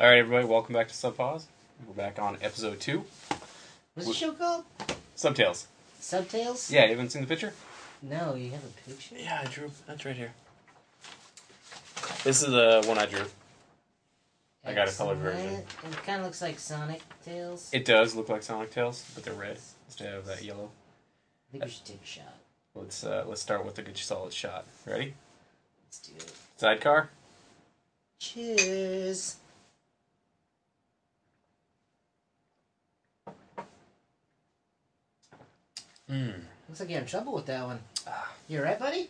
All right, everybody, welcome back to Sub Pause. We're back on episode two, What's the show called? Subtails. Subtails? Yeah, you haven't seen the picture? No, you have a picture? Yeah, I drew. That's right here. This is the one I drew. I got a colored version. It kind of looks like Sonic Tails. It does look like Sonic Tails, but they're red instead of that yellow. I think we should take a shot. Let's uh, let's start with a good solid shot. Ready? Let's do it. Sidecar. Cheers. Hmm. Looks like you're in trouble with that one. You alright, buddy?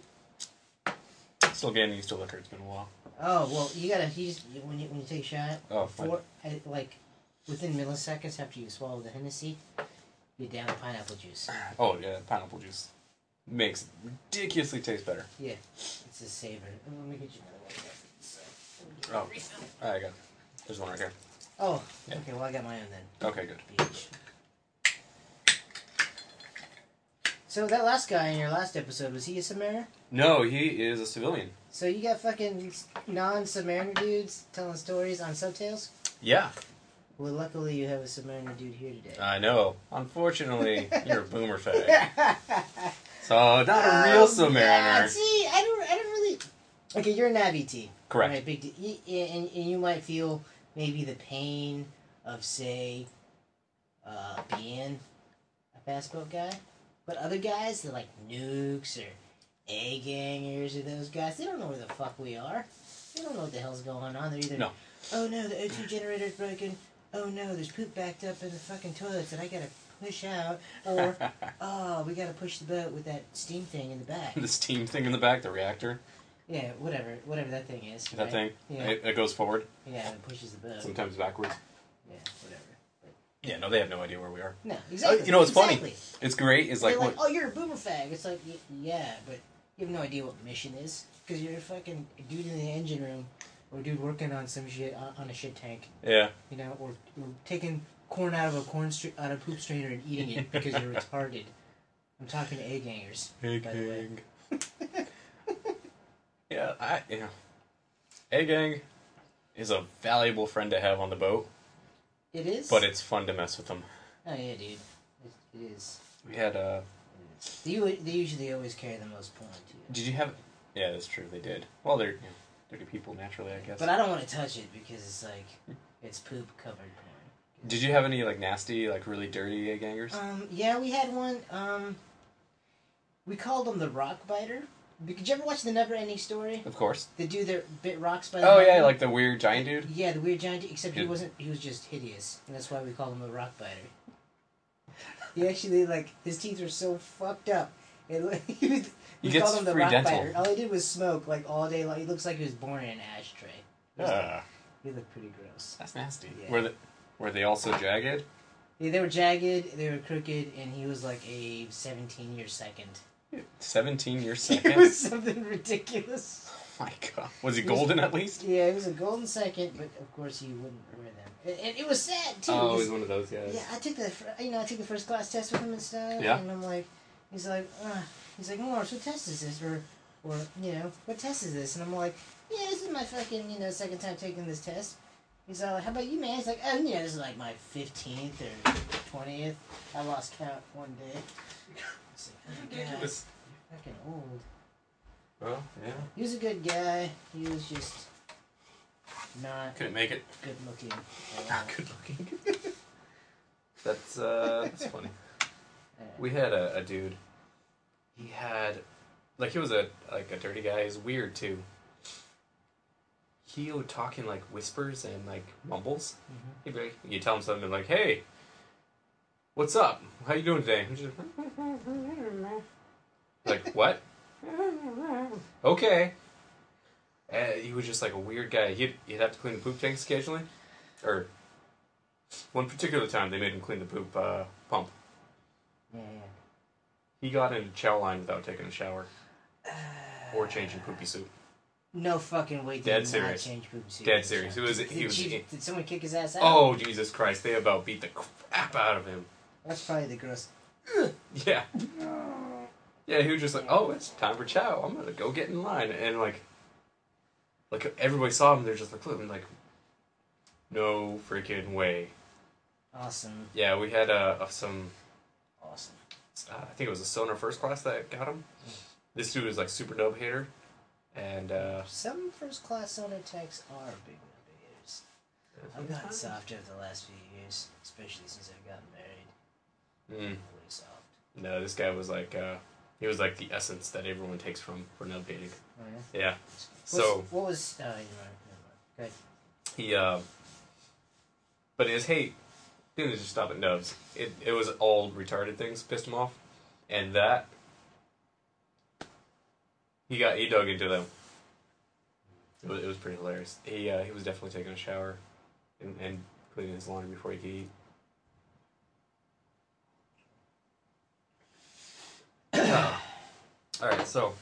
Still getting used to liquor. It's been a while. Oh well, you gotta. You just when you when you take a shot, Oh, fine. for like within milliseconds after you swallow the Hennessy, you're down the pineapple juice. Oh yeah, pineapple juice makes it ridiculously taste better. Yeah, it's a savor. Oh, Let me get you another one. Oh. All right, I got. There's one right here. Oh, okay. Well, I got my own then. Okay, good. Beach. So that last guy in your last episode was he a Submariner? No, he is a civilian. So you got fucking non-Submariner dudes telling stories on Subtails? Yeah, Well, luckily you have a Submariner dude here today. I know. Unfortunately, you're a boomer fag. So not a real Submariner. yeah, see, I don't, I don't really. Okay, you're a NavET. Correct. Right, big. D- y- and, and you might feel maybe the pain of say, uh, being a fast boat guy, but other guys, they're like nukes or A gangers or those guys. They don't know where the fuck we are. They don't know what the hell's going on. They're either No. oh no, the O2 generator's broken. Oh no, there's poop backed up in the fucking toilets that I gotta push out. Or oh, we gotta push the boat with that steam thing in the back. the steam thing in the back, the reactor, Yeah, whatever, whatever that thing is. that right? thing, Yeah. it, it goes forward, Yeah, it pushes the boat. sometimes backwards. Yeah, whatever. Yeah, no, they have no idea where we are. No, oh, exactly. Oh, you know what's funny? It's great. It's like, like, oh, you're a boomer fag. It's like, yeah, but you have no idea what mission is because you're a fucking dude in the engine room or a dude working on some shit on, on a shit tank, yeah, you know, or, or taking corn out of a corn stra- out of poop strainer and eating it because you're retarded. I'm talking to A gangers. egg by the way. gang. yeah, I yeah, A gang is a valuable friend to have on the boat, It is. but it's fun to mess with them. oh yeah, dude. It, it is. We had uh, It is. They, they usually always carry the most porn too. did you have? Yeah, that's true. They did. Well, they're you know, dirty people naturally, I guess. But I don't want to touch it because it's like it's poop covered porn. Did you have any like nasty, like really dirty gangers? Um, yeah, we had one. Um, we called him the rock biter. Did you ever watch the Never Ending Story? of course. They do their bit rocks by. the Oh yeah, like the weird giant dude. Yeah, the weird giant. Except he wasn't. He was just hideous, and that's why we call him a rock biter. He actually like his teeth were so fucked up. It, he was, He we gets called him the free rock dental. biter. All he did was smoke like all day long. He looks like he was born in an ashtray. He was like- Ah, He looked pretty gross. that's nasty. Yeah. Were they were they also jagged? Yeah, they were jagged, they were crooked, and he was like a 17 year second. Seventeen year It was something ridiculous. Oh my god, was he He was- golden at least? Yeah, it was a golden second, but of course you wouldn't wear them. And, and it was sad too. Oh, he's one of those guys. yeah, I took the you know I took the first class test with him and stuff. Yeah. And I'm like, he's like, uh, he's like, Morris, what test is this? Or, or you know, what test is this? And I'm like, yeah, this is my fucking you know second time taking this test. He's like, how about you, man? He's like, oh, yeah, this is like my 15th or 20th. I lost count one day. Oh, Ridiculous. Fucking old. Well, yeah. He was a good guy. He was just not Couldn't make it. good looking. at all. good looking. that's uh, that's funny. We had a, a dude. He had, like, he was a like a dirty guy. He's weird too. He would talk in like whispers and like mumbles. mhm. He'd be like, you tell him something like, "Hey, what's up? How you doing today?" Just like, "What?" Okay. Uh, he was just like a weird guy. He'd, he'd have to clean the poop tanks occasionally, or one particular time they made him clean the poop uh, pump. Yeah, yeah. He got into chow line without taking a shower or changing poopy soup. No fucking way. Dead serious. Not change poopy soup Dead serious. It was- Did, he was- she- did someone kick his ass out? Oh Jesus Christ! They about beat the crap out of him. That's probably the gross. Yeah. Yeah, he was just like, "Oh, it's time for chow. I'm gonna go get in line." And like, like everybody saw him. They're just like, like, No freaking way. Awesome. Yeah, we had uh, some. Awesome. Uh, I think it was a Sonar first class that got him. This dude was like super nub hater, and uh, Some first class Sonar techs are big motivators. I've gotten soft over the last few years, especially since I've gotten married. Mm, Really soft. no, this guy was like uh, he was like the essence that everyone takes from for nub. Oh, yeah? Yeah, What's- so what was? You're right. Never mind. he uh, but his hate didn't just stop at nubs. It it was all retarded things pissed him off, and that he got he dug into them. It was, it was pretty hilarious. He uh, he was definitely taking a shower and, and cleaning his laundry before he could eat. all right, so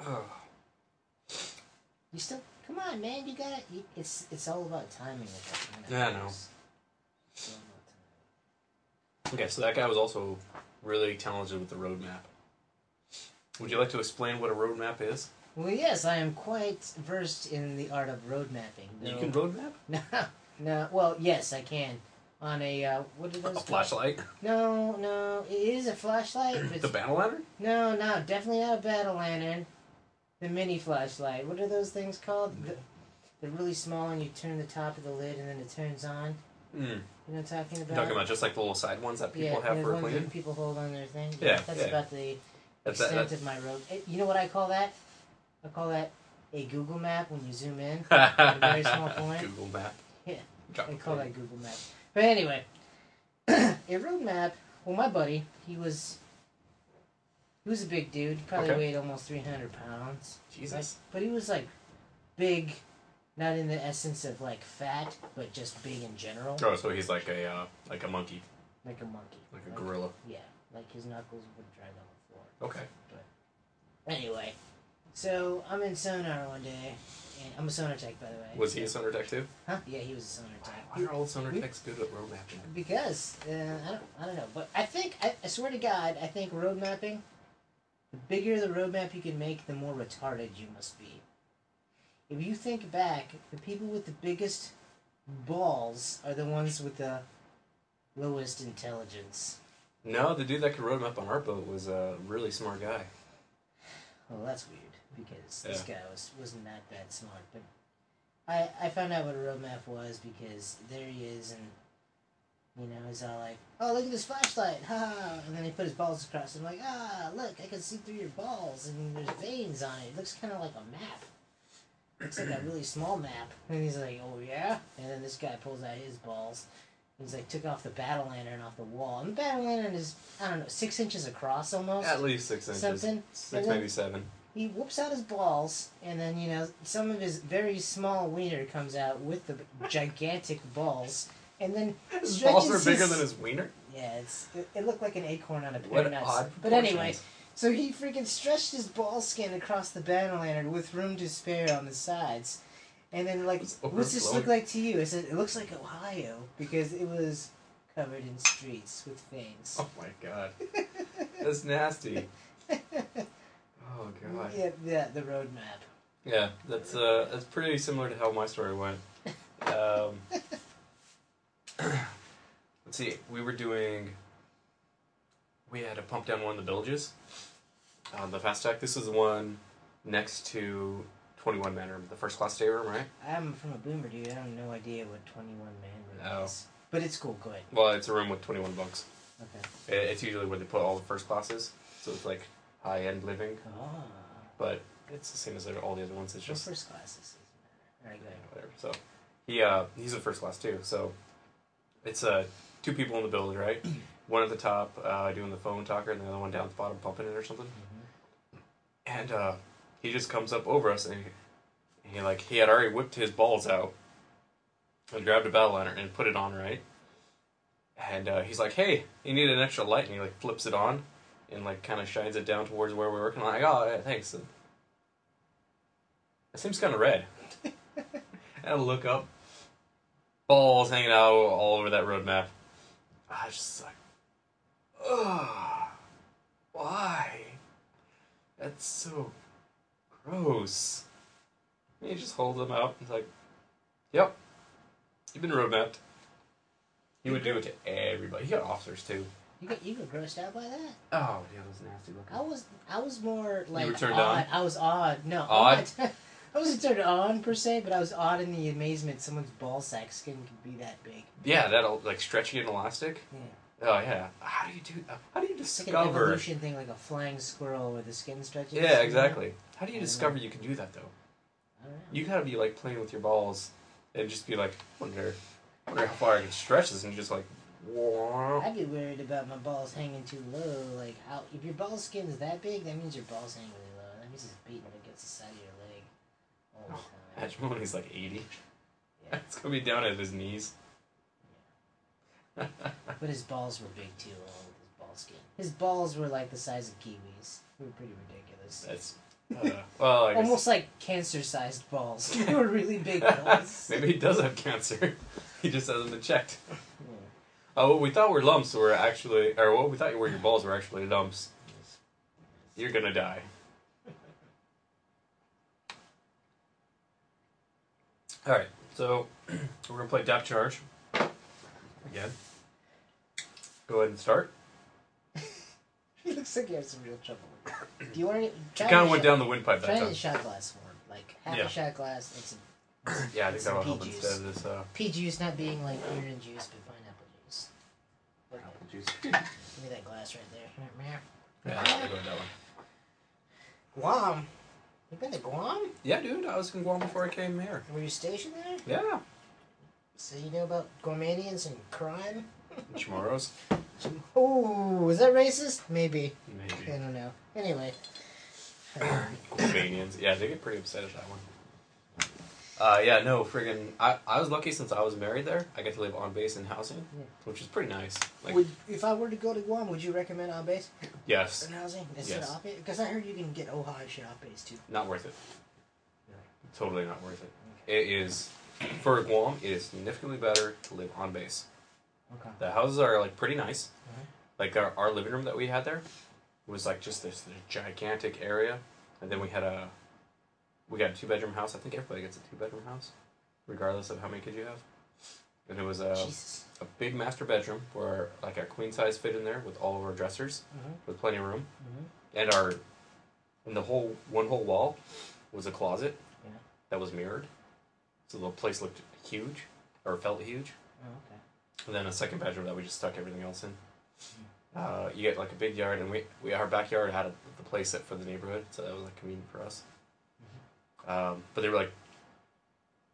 uh, You still come on, man. You gotta. You, it's it's all about timing. With that, Yeah, I know. It's all about timing. okay, so that guy was also really talented with the roadmap. Would you like to explain what a roadmap is? Well, yes, I am quite versed in the art of road mapping. You though- can roadmap No, no. Well, yes, I can. On a uh, what are a those? called? flashlight, No, no. It is a flashlight. The battle lantern. no, no, definitely not a battle lantern. The mini flashlight. What are those things called? The, they're really small, and you turn the top of the lid, and then it turns on. Mm. You know what I'm talking about? Talking about just like the little side ones that people yeah, have for cleaning. that people hold on their thing. Yeah, yeah that's yeah. about the That's, extent that, of my road. eh, You know what I call that? I call that a Google map when you zoom in. a very small point. Google Map. Yeah, Drop I a call that Google Map. But anyway, road map. Well, my buddy, he was he was a big dude. He probably Okay. weighed almost three hundred pounds. Jesus. Like, but he was like big, not in the essence of like fat, but just big in general, Oh, so he's like a uh, like a monkey, like a monkey, like a gorilla. Yeah, like his knuckles would drag on the floor. Okay. But anyway, so I'm in sonar one day, and I'm a sonar tech by the way. Was he a sonar tech too? Huh? Yeah, he was a sonar tech. Why are all sonar techs good at road mapping? Because uh, I don't, I don't know, but I think I, I swear to God, I think road mapping. The bigger the road map you can make, the more retarded you must be. If you think back, the people with the biggest balls are the ones with the lowest intelligence. No, the dude that could road map on our boat was a really smart guy. Well, that's weird because this guy was wasn't that that smart. But I I found out what a road map was because there he is, and you know he's all like, "Oh, look at this flashlight, ha!" ha," And then he put his balls across. And I'm like, "Ah, look, I can see through your balls, and there's veins on it. It looks kind of like a map. Looks like a really small map." And he's like, "Oh yeah." And then this guy pulls out his balls. He's like, took off the battle lantern off the wall, and the battle lantern is I don't know six inches across almost. At least six inches. Something. Six, maybe seven. He whoops out his balls, and then you know some of his very small wiener comes out with the gigantic balls, and then His balls are bigger his- than his wiener. yeah, it's it, it looked like an acorn on a pair What odd. But anyway, so he freaking stretched his ball skin across the battle lantern with room to spare on the sides, and then like, what's this look like to you? I said it looks like Ohio because it was covered in streets with veins. Oh my god, that's nasty. Oh god. Yeah, yeah, the road map. Yeah, that's uh, that's pretty similar to how my story went. Um, let's see, we were doing. We had to pump down one of the villages. Um, the fast attack. This is the one next to Twenty One Man Room, the first class day room, right? I'm from a boomer, dude. I have no idea what 21 man room Oh. is. But it's cool, go ahead. Well, it's a room with twenty one bunks. Okay. It- It's usually where they put all the first classes, so it's like high end living, Oh. but it's the same as all the other ones. It's Just first classes. Alright, go ahead. whatever. So he uh he's in first class too. So it's uh two people in the building, right? one at the top uh, doing the phone talker, and the other one down at the bottom pumping it or something. Mhm. And uh, he just comes up over us, and he, he like he had already whipped his balls out and grabbed a battle lantern and put it on right. And uh, he's like, "Hey, you need an extra light," and he like flips it on and like kind of shines it down towards where we're working. I'm like, "Oh, thanks." It seems kind of red. and I look up, balls hanging out all over that roadmap. Ah, I just like, ugh, why? That's so gross. And he just holds them out. He's like, Yep. You've been roadmapped. He would do it to everybody. He got officers too. You got you got grossed out by that? Oh, yeah, that was nasty looking. I was I was more like were turned odd. on? I was odd. No, Odd? I wasn't turned on per se, but I was odd in the amazement someone's ball sack skin can be that big. Yeah, that'll like stretchy and elastic. Yeah. Oh yeah. How do you do? Uh, how do you It's like an evolution thing, like a flying squirrel where the skin stretches. Yeah, exactly. How do you discover you can do that though? I don't know. You gotta be like playing with your balls and just be like, wonder, wonder how far I can stretch this, and just like, whoa. I'd worried about my balls hanging too low. Like, how if your ball skin is that big, that means your balls hang really low. That means it's beating against the side of your leg all the Oh. Imagine when he's like 80. Yeah. It's gonna be down at his knees. But his balls were big too, along with his ball skin. His balls were like the size of kiwis. They were pretty ridiculous. That's uh, well, I guess Almost like cancer-sized balls. they were really big balls. maybe he does have cancer. he just hasn't been checked. Yeah. Oh, what we thought were lumps were actually, or what we thought were your balls were actually lumps. You're gonna die. All right, so we're gonna play Depth Charge again. Go ahead and start. he looks like he have some real trouble. with it. Do you want to try Kind of went shot- down the windpipe Try that time. shot glass form, like half Yeah. a shot glass some Yeah, I think that'll help juice. instead of this uh, pea juice, not being like orange juice, but. Okay. apple. Give me that glass right there. Yeah, I'll go with that one. Guam. You been to Guam? Yeah, dude, I was in Guam before I came here. Were you stationed there? Yeah, So you know about Guamanians and crime? Chamorros, Oh, is that racist? Maybe. Maybe. I don't know. Anyway. Albanians. Yeah, they get pretty upset at that one. Uh, yeah, no, friggin' I, I was lucky since I was married there. I get to live on base in housing, Yeah. which is pretty nice. Like, would if I were to go to Guam, would you recommend on base yes, and housing instead Yes. of off base? Because I heard you can get Ojai shit off base too. not worth it. Really? Totally not worth it. It is for Guam. It is significantly better to live on base. Okay. The houses are like pretty nice. Mhm. Like our, our living room that we had there was like just this, gigantic area, and then we had a we got a two bedroom house. I think everybody gets a two bedroom house, regardless of how many kids you have. And it was a, Jesus. a big master bedroom where like a queen size fit in there with all of our dressers Mm-hmm. with plenty of room, Mm-hmm. and our and the whole one whole wall was a closet Yeah. that was mirrored, so the place looked huge or felt huge. Oh, okay. And then a second bedroom that we just stuck everything else in. Uh, you get like a big yard, and we, we our backyard had a, the play set for the neighborhood, so that was like convenient for us. Um, but they were like,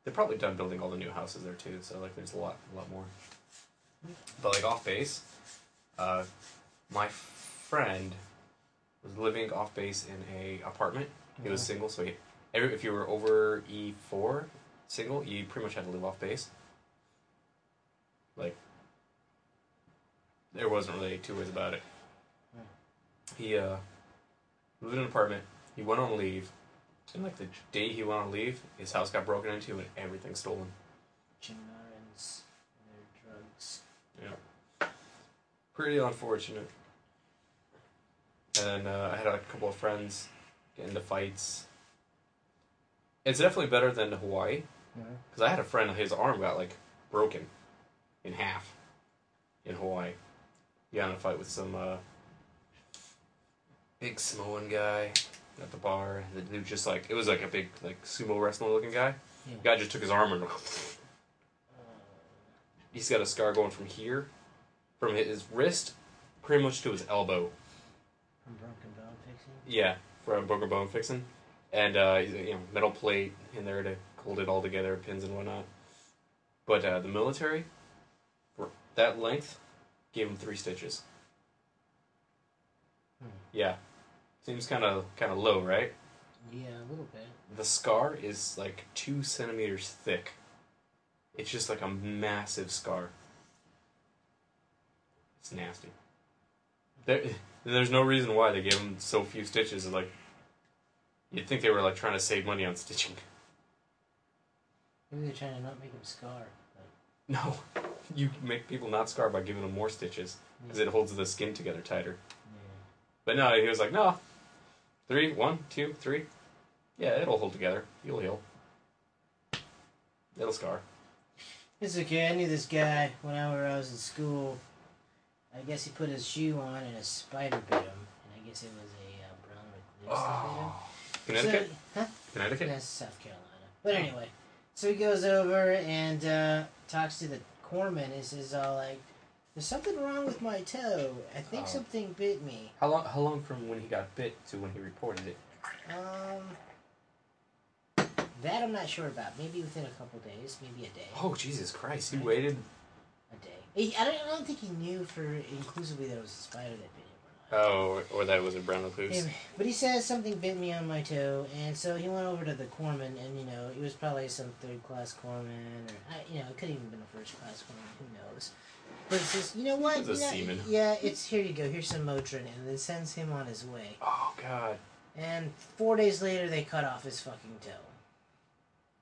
they're probably done building all the new houses there too, so like there's a lot a lot more. But like off base, uh, my friend was living off base in a apartment. He was Mhm. single, so he, every, if you were over E four single, you pretty much had to live off base. Like, there wasn't really two ways about it. He uh, lived in an apartment. He went on leave, and like the day he went on leave, his house got broken into and everything stolen. Chimarans and their drugs. Yeah, pretty unfortunate. And uh, I had a couple of friends get into fights. It's definitely better than Hawaii. Because I had a friend, his arm got like broken in half in Hawaii. He got in a fight with some uh, big Samoan guy at the bar. The dude just like, it was like a big, like sumo wrestling looking guy. Yeah. guy just took his arm and he's got a scar going from here, from his wrist, pretty much to his elbow. From broken bone fixing. Yeah, from broken bone fixing, and uh, you know metal plate in there to hold it all together, pins and whatnot. But uh, the military, for that length, gave him three stitches. Hmm. Yeah, seems kind of kind of low, right? Yeah, a little bit. The scar is like two centimeters thick. It's just like a massive scar. It's nasty. There, there's no reason why they gave him so few stitches. Like, you'd think they were like trying to save money on stitching. Maybe they're trying to not make him scar. But, No, you make people not scar by giving them more stitches because it holds the skin together tighter. Yeah. But no, he was like, no, three, one, two, three. Yeah, it'll hold together. You'll heal. It'll scar. It's okay. I knew this guy when I was in school. I guess he put his shoe on and a spider bit him, and I guess it was a uh, brown recluse that bit him. Oh. Connecticut? So, huh? Connecticut? That's South Carolina. But anyway, so he goes over and uh, talks to the corpsman and says, "All like, there's something wrong with my toe. I think Oh. something bit me." How long? How long from when he got bit to when he reported it? Um, that I'm not sure about. Maybe within a couple days, maybe a day. Oh Jesus Christ! He waited. A day. He, I don't. I don't think he knew for inclusively that it was a spider that bit him. Oh, or that it was a brown recluse. Yeah, but he says something bit me on my toe, and so he went over to the corpsman, and you know, it was probably some third class corpsman, or I, you know, it could even been a first class corpsman. Who knows? But he says, you know what? Was a You know- seaman. Yeah, it's here you go. Here's some Motrin, and then sends him on his way. Oh God. And four days later, they cut off his fucking toe.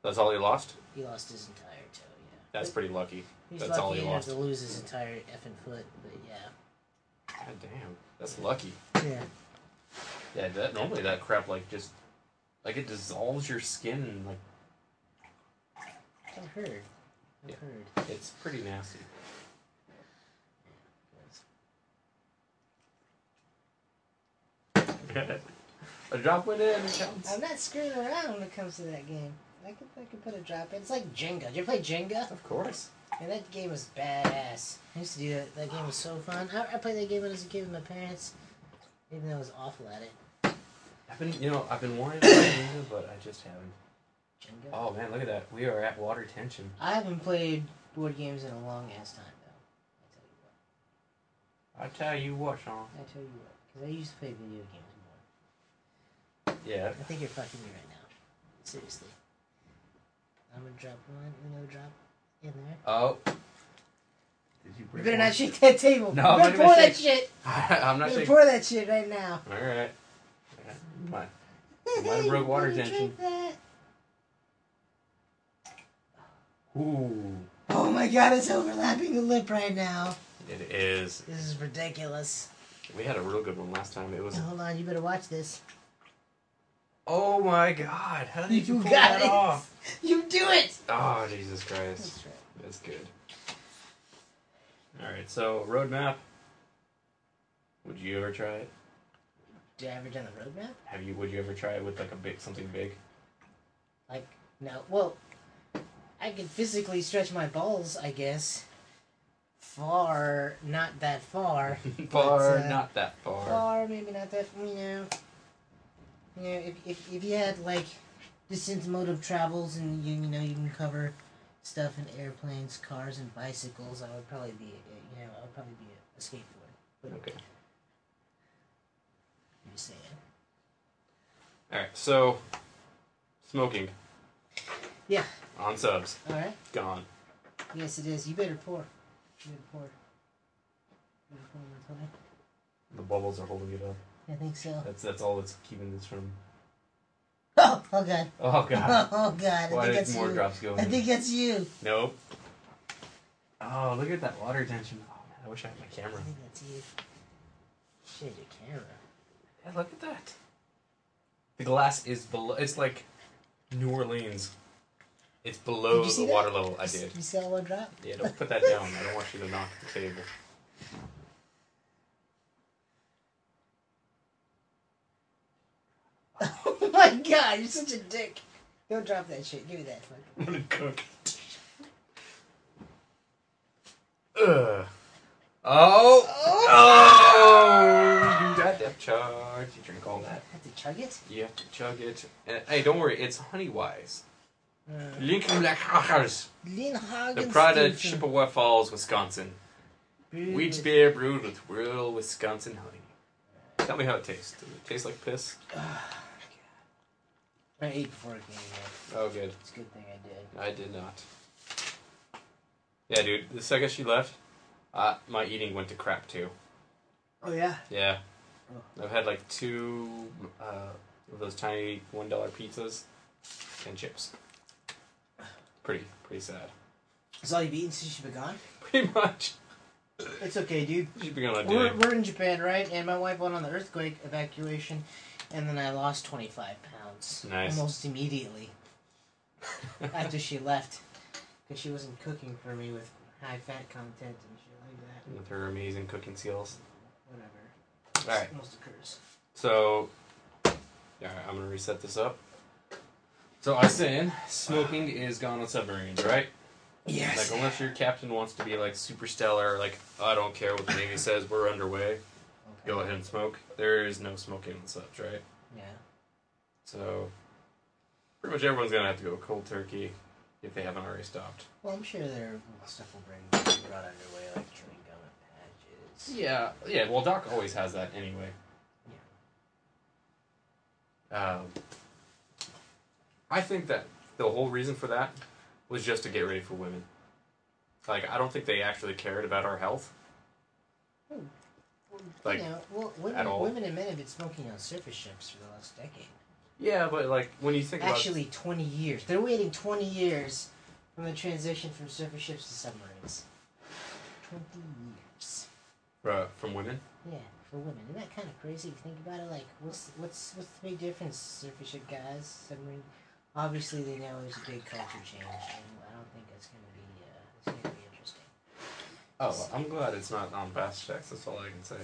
That's all he lost. He lost his entire toe. Yeah. That's But pretty lucky. He's that's lucky all he he lost. have to lose his entire effing foot, but yeah. God damn. That's lucky. Yeah. Yeah. That normally that crap like just like it dissolves your skin and like I've heard. I've Yeah. heard. it's pretty nasty. a drop went in. Counts. I'm not screwing around when it comes to that game. I could, I could put a drop in. It's like Jenga. Did you play Jenga? Of course. And that game was badass. I used to do that. That game was so fun. I, I played that game when I was a kid with my parents, even though I was awful at it. I've been, you know, I've been wanting to play Ninja, but I just haven't. Jenga. Oh man, look at that. We are at water tension. I haven't played board games in a long ass time, though. I tell you what, Sean. I tell you what. Sean. I tell you what. Because I used to play video games. Yeah. I think you're fucking me right now. Seriously. I'm gonna drop one, Uno drop in there. Oh. Did you You better one? not shake that table. No, you I'm better not pour that shake- shit. I'm not You better shaking. pour that shit right now. All right. Might, might have broke water tension. Ooh. Oh my god, it's overlapping the lip right now. It is. This is ridiculous. We had a real good one last time. It was. Hold on, you better watch this. Oh my God! How did you, You pull got that it. off? You do it! Oh Jesus Christ! That's right. That's good. All right. So roadmap. Would you ever try it? Did I ever done the roadmap? Have you? Would you ever try it with like a big something big? Like, no. Well, I could physically stretch my balls, I guess. Far, not that far. far, uh, not that far. Far, maybe not that. You know, you know, if if, if you had like distance mode of travels and you you know you can cover stuff in airplanes, cars, and bicycles, I would probably be you know I would probably be a, a skateboard. But Okay. I'm just saying. All right. So smoking Yeah. on subs All right. gone. Yes, it is. You better pour. You better pour. You better pour my. The bubbles are holding it up. I think so. That's that's all that's keeping this from. Oh, oh god. Oh God! Oh god. I Why think did that's more you. drops go? I think that's you. Nope. Oh, look at that water tension. Oh man, I wish I had my camera. I think that's you. Shit, your camera. Yeah, look at that. The glass is below. It's like New Orleans. It's below Did you see the that? water level. I did. You saw one drop? Yeah, don't put that down. I don't want you to knock the table. Oh my god, you're such a dick. Don't drop that shit. Give me that. Fuck. I'm gonna cook. Ugh. Oh! Oh! You got depth charge. You drink all that. Have to chug it? You have to chug it. And, hey, don't worry. It's Honey Weiss. Uh, Lincoln Black Hawkers. Lynn The pride of Chippewa Falls, Wisconsin. Brewed Wheat beer brewed with real Wisconsin honey. Tell me how it tastes. Does it taste like piss? I ate before it came here. Oh, good. It's a good thing I did. I did not. Yeah, dude. The second she left, uh, my eating went to crap too. Oh yeah? Yeah. Oh. I've had like two uh, of those tiny one dollar pizzas and chips. Pretty, pretty sad. That's all you've eaten since you've been gone? Pretty much. It's okay, dude. She's been on a We're, day. we're in Japan, right? And my wife went on the earthquake evacuation, and then I lost 25 pounds. Nice. Almost immediately after she left. because she wasn't cooking for me with high fat content and shit like that. With her amazing cooking skills. Whatever. Alright. Most occurs. So, yeah, I'm gonna reset this up. So I was saying, smoking is gone on submarines, right? Yes. Like unless your captain wants to be like super stellar, like I don't care what the Navy says, we're underway. Okay. Go ahead and smoke. There is no smoking on subs, right? So pretty much everyone's gonna have to go cold turkey if they haven't already stopped. Well, I'm sure their stuff will bring brought underway like chewing gum and patches. Yeah, yeah. Well, Doc always has that anyway. Yeah. Um, I think that the whole reason for that was just to get ready for women. Like, I don't think they actually cared about our health. Well, Like, you know, well, women, at all. women and men have been smoking on surface ships for the last decade. Yeah, but like when you think about Actually, 20 years. They're waiting 20 years from the transition from surface ships to submarines. 20 years. about uh, from women, Yeah, for women. Isn't that kind of crazy if you think about it? Like, what's what's what's the big difference? Surface ship guys, submarine. Obviously, they know there's a big culture change, and I don't think it's gonna be uh, it's gonna be interesting. oh, well, I'm glad it's not on fast attacks. That's all I can say.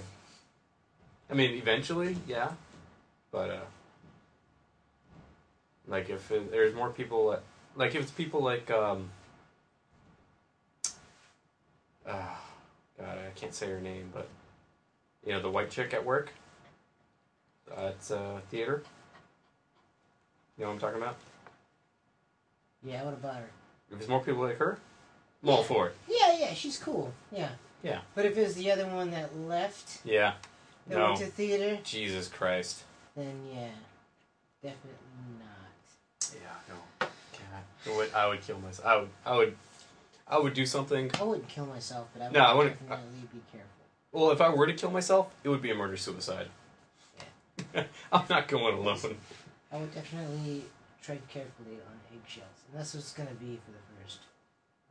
I mean, eventually, yeah, but uh, like if it, there's more people, that, like if it's people like um, uh, God, I can't say her name, but you know the white chick at work. Uh, it's uh, theater. You know what I'm talking about? Yeah, what about her? If there's more people like her, I'm all for it. Yeah, yeah, she's cool. Yeah. Yeah. But if it's the other one that left, Yeah. that No. went to theater, Jesus Christ. then yeah, definitely. Yeah, no. Can't. I would, I would kill myself. I would, I would, I would do something. I wouldn't kill myself, but I would No, I wouldn't- definitely be careful. Well, if I were to kill myself, it would be a murder suicide. I'm not going alone. I would definitely tread carefully on eggshells, and that's what it's gonna be for the first.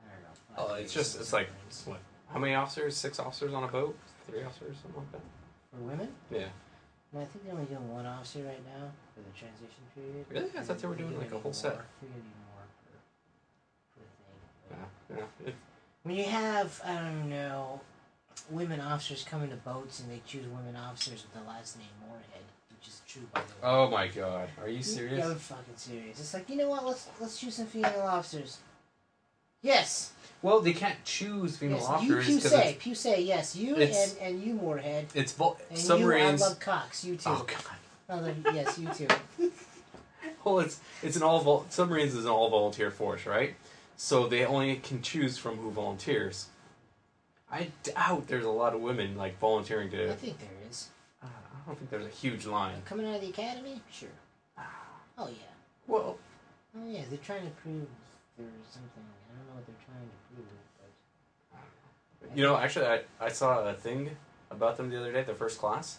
I don't know. Oh, it's just, it's like, what? How many officers? Six officers on a boat? Three officers, something like that. for women. Yeah. No, I think they're only doing one officer right now for the transition period. Really? I thought they were doing, like, a whole set. more. They're gonna do more for, for the thing. Yeah. Yeah. When you have, I don't know, women officers come into boats and they choose women officers with the last name Moorhead, which is true by the way. oh my God. Are you serious? Yeah, I'm fucking serious. It's like, you know what, let's let's choose some female officers. Yes. Well, they can't choose female yes. officers You because Pusey, it's, Pusey, yes. You it's- and, and you Moorhead. it's vol- And submarines. you I love Cox, you too. oh God. I love- yes, you too. Well, it's it's an all vol- submarines is an all volunteer force, right? So they only can choose from who volunteers. I doubt there's a lot of women like volunteering to I to. think there is. Uh, I don't think there's a huge line. Coming out of the academy? Sure. Oh yeah. Well, Oh yeah, they're trying to prove there's something. I don't know what they're trying to prove, but you know, actually, I I saw a thing about them the other day. The first class,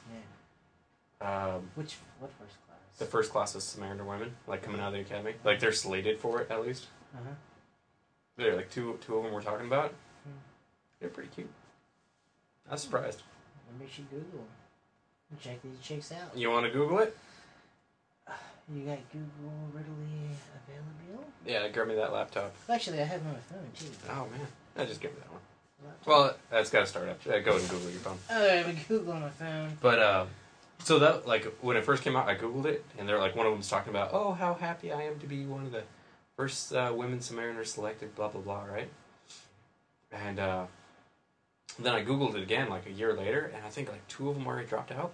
yeah. um, Which what first class? the first class of Submariner women, like coming out of the academy, like they're slated for it at least. Uh huh. They're like two two of them we're talking about. Hmm. They're pretty cute. I was surprised. Maybe you should Google 'em and check these chicks out. You want to Google it? You got Google readily available? Yeah, grab me that laptop. Actually, I have my phone too. Oh man, I just give me that one. Laptop. Well, that's got to start up. Yeah, go ahead and Google your phone. oh, I have a Google on my phone. But uh, so that like when it first came out, I googled it, and they're like one of them's talking about, oh, how happy I am to be one of the first uh, women Submariners selected, blah blah blah, right? And uh, then I googled it again like a year later, and I think like two of them already dropped out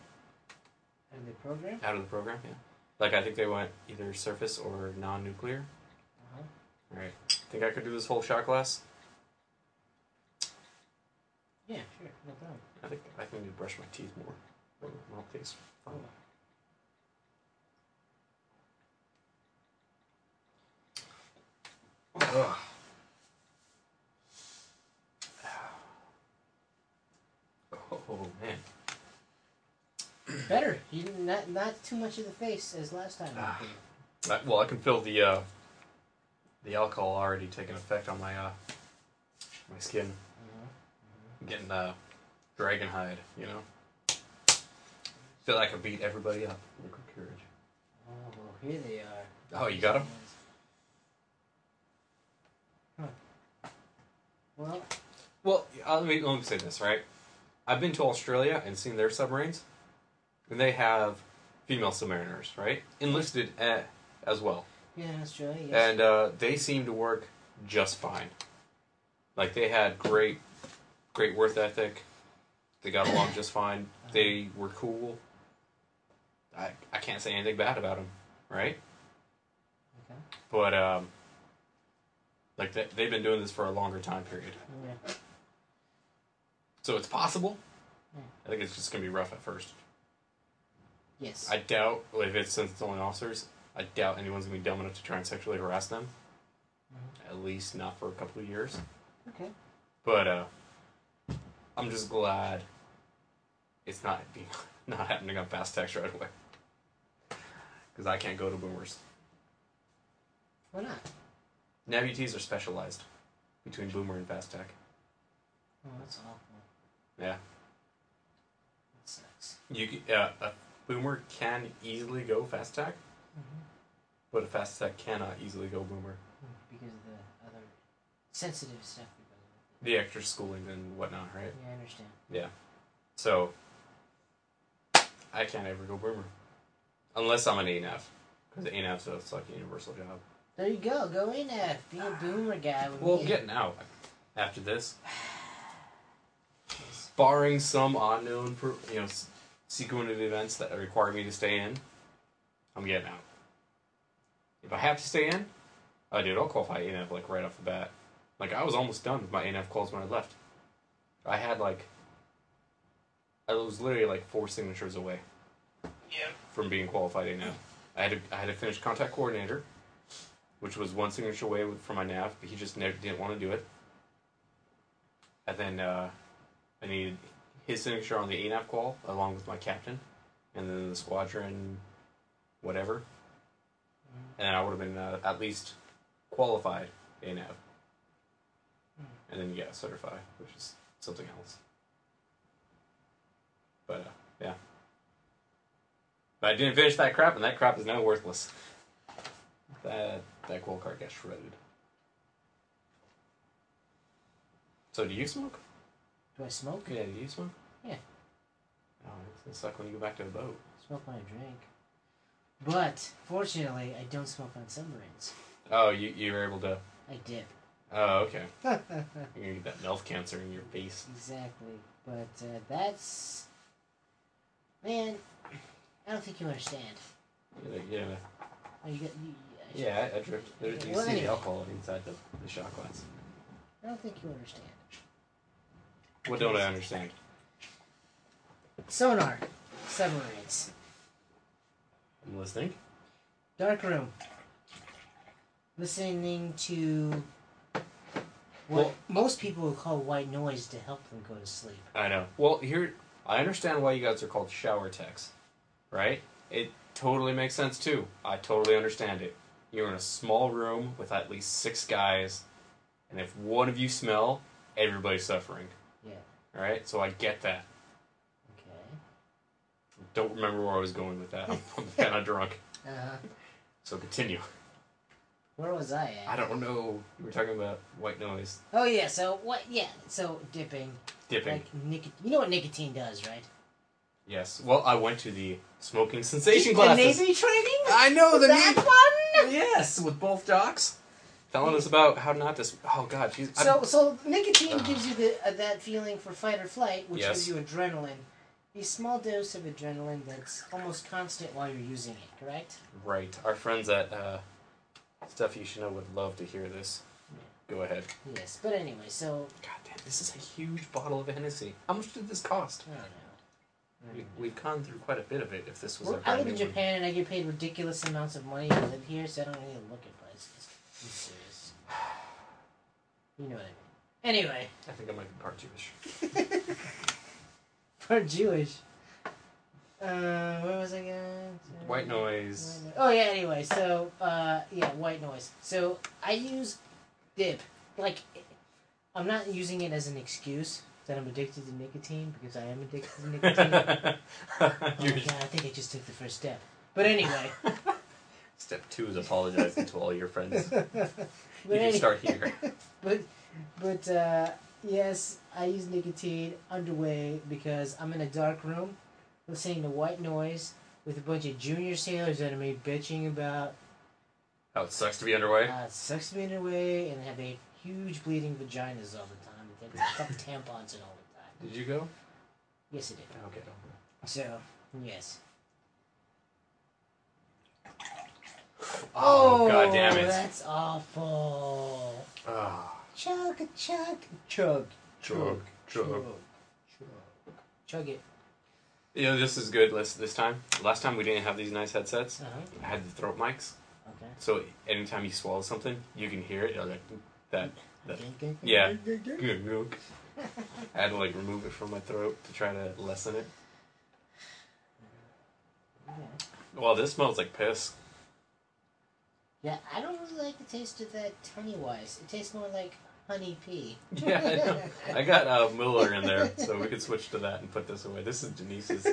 And the program? out of the program. Yeah, like I think they went either surface or non-nuclear. Uh-huh. All right, think I could do this whole shot glass? Yeah, sure, no problem. I think I think I need to brush my teeth more. Well, tastes fine. Ugh. Oh man. Better. You didn't- not not too much of the face as last time. Ah. I, well, I can feel the uh, the alcohol already taking effect on my uh, my skin. Uh-huh. getting uh, dragon hide, you know. Feel like I beat everybody up. Liquid courage. Oh, well, here they are. Oh, you got 'em? Huh. Well, Well, uh, let me let me say this right. I've been to Australia and seen their submarines, and they have female submariners, right, enlisted at, as well, yeah, Australia. Yes. and uh, they seem to work just fine. Like they had great, great worth ethic. They got along just fine. They were cool. I I can't say anything bad about them, right? Okay. But um, like they, they've been doing this for a longer time period. Yeah. So it's possible. Yeah. I think it's just gonna be rough at first. Yes. I doubt if it's since it's only officers. I doubt anyone's gonna be dumb enough to try and sexually harass them. At least not for a couple of years. okay. But uh, I'm just glad it's not being not happening on fast attacks right away. Because I can't go to boomers. Why not? NavETs are specialized between boomer and fast attack. Oh, that's awful. Yeah. That sucks. You c- uh, a boomer can easily go fast attack, Mm-hmm. but a fast attack cannot easily go boomer. Because of the other sensitive stuff that goes with The extra schooling and whatnot, right? Yeah, I understand. Yeah. So I can't ever go boomer unless I'm an ANAV because ANAV so it's like a universal job. There you go. Go in there. Be a boomer guy Well, me. getting out after this, barring some unknown, you know, sequence of events that require me to stay in, I'm getting out. If I have to stay in, I do. I'll qualify ANAV like right off the bat. Like I was almost done with my ANAV calls when I left. I had like, I was literally like four signatures away. From being qualified ANAV, I had to I had to finish contact coordinator, which was one signature away from my nav, but he just never didn't want to do it. And then uh, I needed his signature on the ANAV call along with my captain, and then the squadron, whatever. And I would have been uh, at least qualified ANAV. And then yeah, get certified, which is something else. But uh, yeah. But I didn't finish that crap, and that crap is now worthless. That that qual card gets shredded. So do you smoke? Do I smoke? Yeah, do you smoke? Yeah. Oh, it's gonna suck when you go back to the boat. Smoke when I drink. But fortunately, I don't smoke on submarines. Oh, you you were able to. I dip. Oh, okay. You're gonna get that mouth cancer in your face. Exactly. But uh, that's. Man, I don't think you understand. Yeah, yeah. Oh, you got, you, I- Yeah, I, I dripped. There, you Well, see anyway. the alcohol inside the, the shot glass. I don't think you understand. What don't I understand? Sonar. Submarines. I'm listening. Dark room. Listening to what Well- most people would call white noise to help them go to sleep. I know. Well, here I understand why you guys are called shower techs, right? It totally makes sense too. I totally understand it. You're in a small room with at least six guys, and if one of you smell, everybody's suffering. All right, so I get that. Okay. Don't remember where I was going with that. I'm, I'm kind of drunk. Uh huh. So continue. Where was I at? I don't know. You were talking about white noise, Oh yeah. So what? Yeah. So dipping. dipping. Like nicotine. You know what nicotine does, right? yes. Well, I went to the smoking sensation the. Navy training. I know the that Navy- one. Yes, with both docs, telling us about how not to. Oh God, she's. So, so nicotine gives you the uh, that feeling for fight or flight, which Yes. gives you adrenaline. A small dose of adrenaline that's almost constant while you're using it. Correct? Right. Our friends at uh, Stuff You Should Know would love to hear this. Go ahead. Yes. But anyway, so God damn, this is a huge bottle of Hennessy. How much did this cost? I don't know. We, we've gone through quite a bit of it. If this was Well, a I live in one. Japan and I get paid ridiculous amounts of money to live here, so I don't really look at prices. You know what I mean. Anyway, I think I might be part Jewish. for Jewish. Uh, where was I going? White noise. White no- Oh yeah. Anyway, so uh, yeah, white noise. So I use dip. Like, I'm not using it as an excuse that I'm addicted to nicotine because I am addicted to nicotine. oh my god, I think I just took the first step. But anyway, Step two is apologizing to all your friends. You can any- start here. But But uh, yes, I use nicotine underway because I'm in a dark room listening to white noise with a bunch of junior sailors under me bitching about How it sucks to be underway. uh, sucks to be underway and have a huge bleeding vaginas all the time. They have tampons in all the time. Did you go? Yes, I did. Okay. So, yes. Oh, god damn it. That's awful. Ah, Chug, chug, chug, chug, chug. chug, chug it. You know, this is good this, this time. Last time we didn't have these nice headsets. Uh huh. I had the throat mics. Okay. So anytime you swallow something, you can hear it. Like, that. That- yeah. I had to like remove it from my throat to try to lessen it. Well, this smells like piss. Yeah, I don't really like the taste of that Honey Weiss. It tastes more like honey pea. Yeah, I know. I got uh, Miller in there, so we could switch to that and put this away. This is Denise's.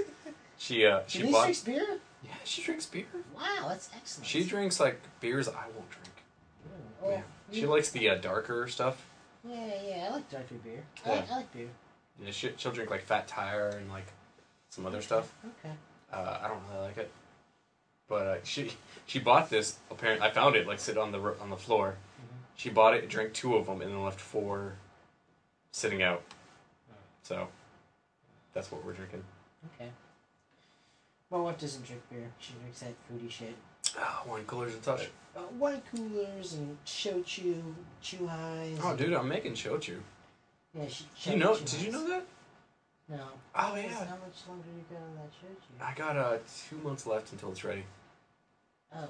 She uh she Denise bought. drinks beer? Yeah, she drinks beer. Wow, that's excellent. She drinks like beers I won't drink. Well, Yeah. She likes the uh, darker stuff. Yeah, yeah, I like darker beer. I, Yeah. like, I like beer. Yeah, she, she'll drink like Fat Tire and like some other stuff. Okay. Uh, I don't really like it, but uh, she she bought this. Apparently, I found it like sit on the on the floor. Mhm. She bought it, drank two of them, and then left four sitting out. So that's what we're drinking. Okay. My wife doesn't drink beer. She drinks that fruity shit. Oh, wine coolers and such. Uh, wine coolers and shochu, chew highs. Oh, dude, I'm making shochu. Yeah, she, You know? Did you know that? No. Oh yeah. How much longer do you got on that shochu? I got uh two months left until it's ready. Oh, okay,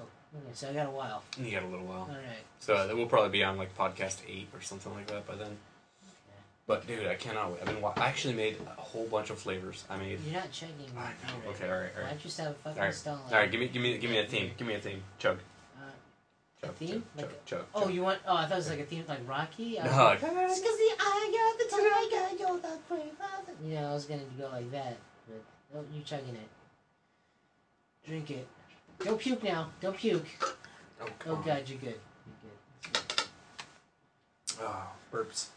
so I got a while. You got a little while. Alright. So uh, we'll probably be on like podcast eight or something like that by then. But dude, I cannot wait. I've been. Wa- I actually made a whole bunch of flavors. I made. You're not checking my I know. right Okay, alright, alright. Why don't you just have a fucking Alright. stall? All right, give me, give me, give me a theme. Give me a theme. Chug. Uh, Chug. theme? Chug. Like Chug. Chug. oh, you want? Oh, I thought it was like a theme like Rocky. I No. like, It's because the eye of the tiger, you're the of You know, I was gonna go like that, but oh, you chugging it. Drink it. Don't puke now. Don't puke. Oh, Oh on. god, you're good. You're good. Oh, burps.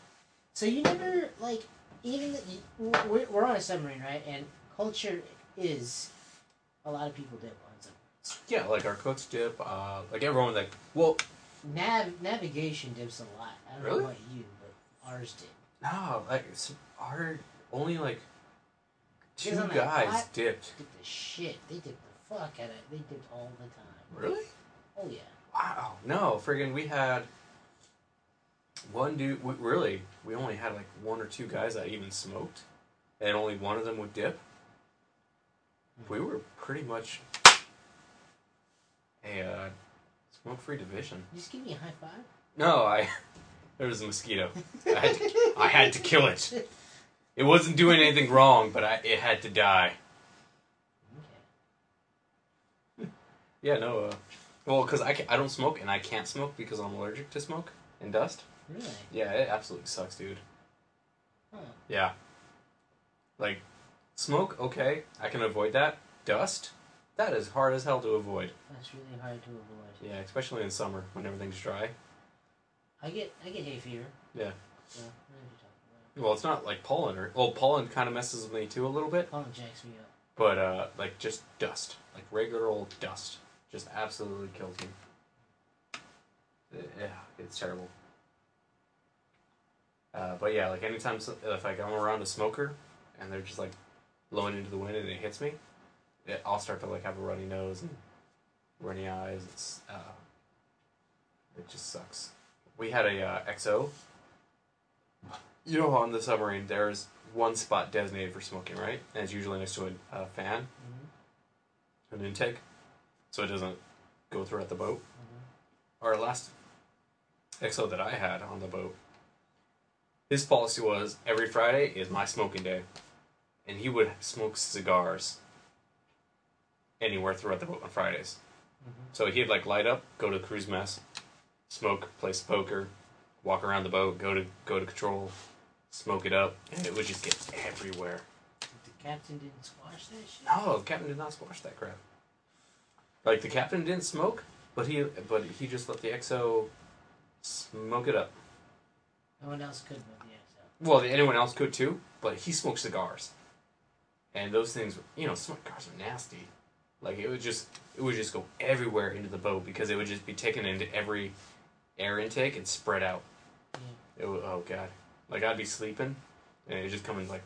So you never like even the, we're, we're on a submarine, right? And culture is a lot of people dip on submarines. Yeah, like our cooks dip. Uh, like everyone, like well, Nav navigation dips a lot. I don't Really? know about you, but ours did. no, like our only like two Because on that guys hot- dipped. Dip the shit. They dip the fuck of it. They dipped all the time. Really? Oh yeah. Wow. No, friggin', we had one dude. We, really, we only had like one or two guys that even smoked, and only one of them would dip. We were pretty much a uh, smoke-free division. You just give me a high five. No, I. There was a mosquito. I had, to, I had to kill it. It wasn't doing anything wrong, but I, it had to die. Yeah, no. Uh, well, because I, ca- I don't smoke and I can't smoke because I'm allergic to smoke and dust. Really? Yeah, it absolutely sucks, dude. Huh. Yeah. Like, smoke, okay, I can avoid that. Dust, that is hard as hell to avoid. That's really hard to avoid. Yeah, especially in summer when everything's dry. I get I get hay fever. Yeah. So I know what Well, it's not like pollen or well, pollen kind of messes with me too a little bit, about. Pollen jacks me up. but uh, like just dust, like regular old dust, just absolutely kills me. Yeah, it's terrible. Uh, but yeah, like anytime so- if like I'm around a smoker and they're just like blowing into the wind and it hits me, it, I'll start to like have a runny nose and runny eyes. It's uh, it just sucks. We had a uh, XO. You know, on the submarine, there's one spot designated for smoking, right? And it's usually next to a, a fan, Mm-hmm. an intake, so it doesn't go throughout the boat. Mm-hmm. Our last XO that I had on the boat, his policy was every Friday is my smoking day, and he would smoke cigars anywhere throughout the boat on Fridays. Mm-hmm. So he'd like light up, go to the cruise mess, smoke, play poker, walk around the boat, go to go to control, smoke it up, and it would just get everywhere. The captain didn't squash that shit. No, the captain did not squash that crap. Like the captain didn't smoke, but he but he just let the XO smoke it up. No one else could with the XO. Well, anyone else could too, but he smoked cigars, and those things, you know, cigars are nasty. Like it would just, it would just go everywhere into the boat because it would just be taken into every air intake and spread out. It would, oh god, like I'd be sleeping, and it just coming like,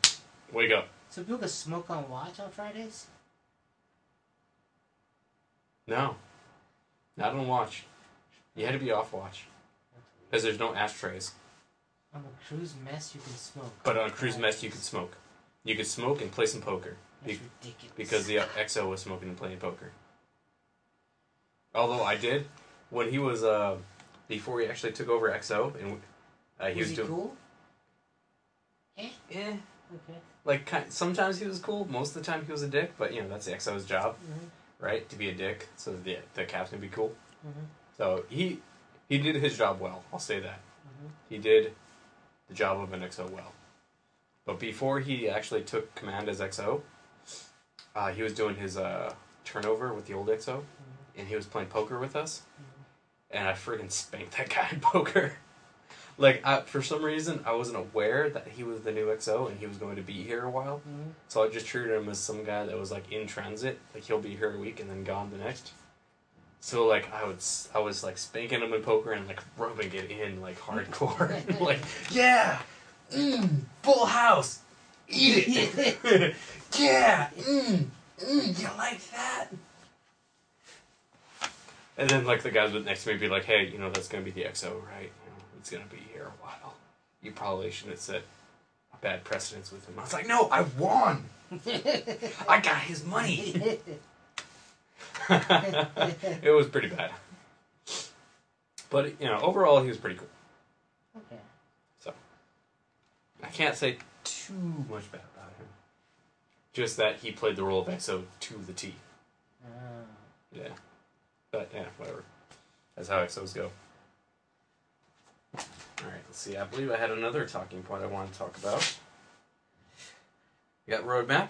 wake up. So people could smoke on watch on Fridays? No, not on watch. You had to be off watch because there's no ashtrays. On a cruise mess, you can smoke. But on a cruise mess, you could smoke. You could smoke and play some poker. That's be- ridiculous. because the XO was smoking and playing poker. Although I did, when he was uh, before he actually took over XO, and uh, he was, was, he doing, cool? eh, Yeah. Okay. like kind, sometimes he was cool, most of the time he was a dick. But you know that's the XO's job, Mm-hmm. Right? To be a dick, so that the the captain be cool. Mm-hmm. So he he did his job well. I'll say that Mm-hmm. he did the job of an XO well. But before he actually took command as XO, uh, he was doing his uh, turnover with the old XO. and he was playing poker with us, and I friggin' spanked that guy in poker. Like, I, for some reason, I wasn't aware that he was the new XO and he was going to be here a while, Mm-hmm. so I just treated him as some guy that was like in transit, like he'll be here a week and then gone the next. So like I would, s- I was like spanking him in poker and like rubbing it in like hardcore, like yeah, mm, full house, eat it, yeah, mm, mm, you like that. And then like the guys next to me be like, hey, you know that's gonna be the XO, right? It's gonna be here a while. You probably shouldn't set a bad precedence with him. I was like, no, I won. I got his money. it was pretty bad. But you know, overall he was pretty cool. okay. So, I can't say too much bad about him. Just that he played the role of XO to the T. Uh, Yeah. But yeah, whatever. That's how XOs go. Alright, let's see. I believe I had another talking point I want to talk about. You got roadmap?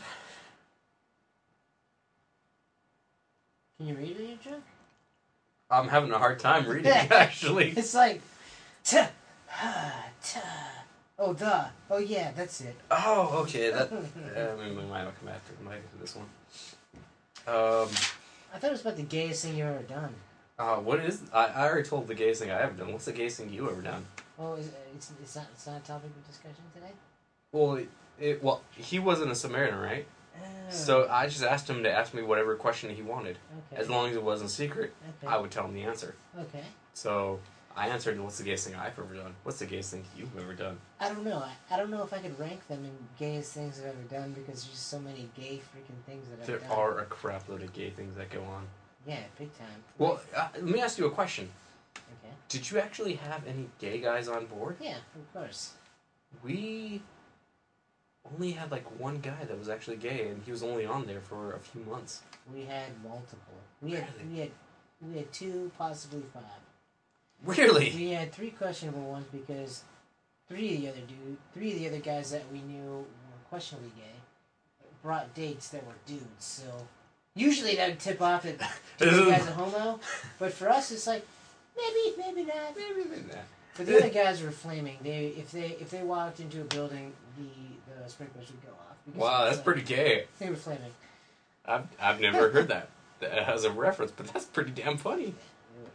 can you read it, drunk? I'm having a hard time reading actually. It's like, ta, ha. Oh, the. Oh, yeah, that's it. Oh, okay. That we might come after we might get to this one. Um I thought it was about the gayest thing you've ever done. Uh, what is I, I already told the gayest thing I ever done. What's the gayest thing you ever done? Oh, is, it's, it's, not, it's not a topic of discussion today? Well, it, it well he wasn't a Submariner, right? Oh, So I just asked him to ask me whatever question he wanted. okay. As long as it wasn't secret, okay. I would tell him the answer. okay. So I answered, "What's the gayest thing I've ever done? What's the gayest thing you've ever done?" I don't know. I, I don't know if I could rank them in gayest things I've ever done because there's just so many gay freaking things that I've There done. There are a crap load of gay things that go on. Yeah, big time. Well, uh, let me ask you a question. Okay. Did you actually have any gay guys on board? Yeah, of course. We only had like one guy that was actually gay, and he was only on there for a few months. We had multiple. We had Really? we had we had two, possibly five. Really? We had three questionable ones because three of the other dude, three of the other guys that we knew were questionably gay brought dates that were dudes. So usually that would tip off that the guy's a homo, but for us it's like maybe, maybe not. Maybe even that. But the other guys were flaming. They if they if they walked into a building, the the sprinklers would go off. Wow, that's pretty gay. They were flaming. I've I've never heard that as a reference, but that's pretty damn funny.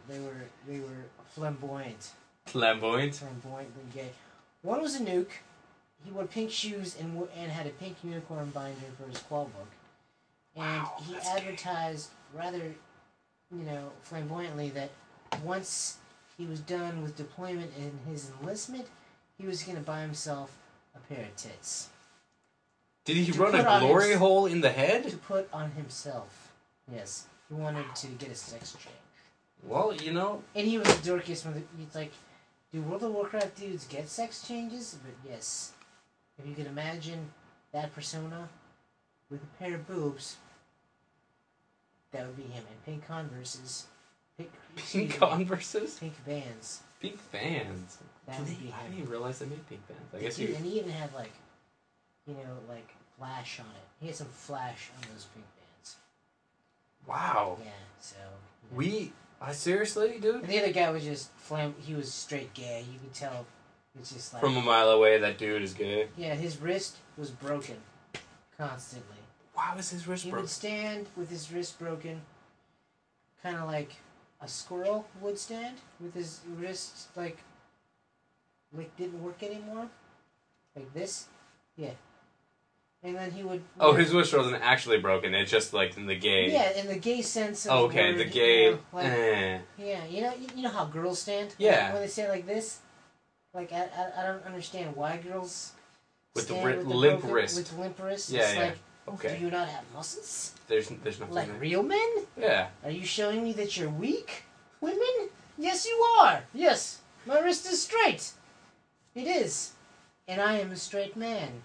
They were they were, they were flamboyant. Flamboyant. flamboyantly gay. One was a nuke. He wore pink shoes and and had a pink unicorn binder for his qual book. And Wow, he advertised rather, you know, flamboyantly that once he was done with deployment and his enlistment, he was going to buy himself a pair of tits Did he To run a glory his- hole in the head? to put on himself. Yes, he wanted to get a sex change. Well, you know, And he was the dorkiest one. He's like, do World of Warcraft dudes get sex changes? But yes, if you could imagine that persona with a pair of boobs, that would be him. And pink Converses, pink, pink Converses, pink bands. pink fans. That would be I didn't even realize they made pink fans. I guess you. and he even had like, you know, like flash on it. He had some flash on those pink bands. Wow. Yeah, so. We. I seriously, dude. And the other guy was just flam. He was straight gay. You could tell It's just like From a mile away, that dude is gay. yeah, his wrist was broken constantly. Why was his wrist He broken? would stand with his wrist broken, kind of like a squirrel would stand with his wrist like like didn't work anymore, like this, yeah. And then he would. Oh, his wrist wasn't actually broken. It's just like in the gay. Yeah, in the gay sense. Of Oh, okay, word, the you gay. know, like, eh. Yeah, you know, you, you know how girls stand. Yeah. When they stand like this, like I, I, I don't understand why girls. With the ri- with limp broken- wrist. With limp wrist. Yeah, it's yeah. like, Okay. do you not have muscles? There's there's nothing. Like there. real men? Yeah. Are you showing me that you're weak, women? Yes, you are. Yes, my wrist is straight. It is, and I am a straight man.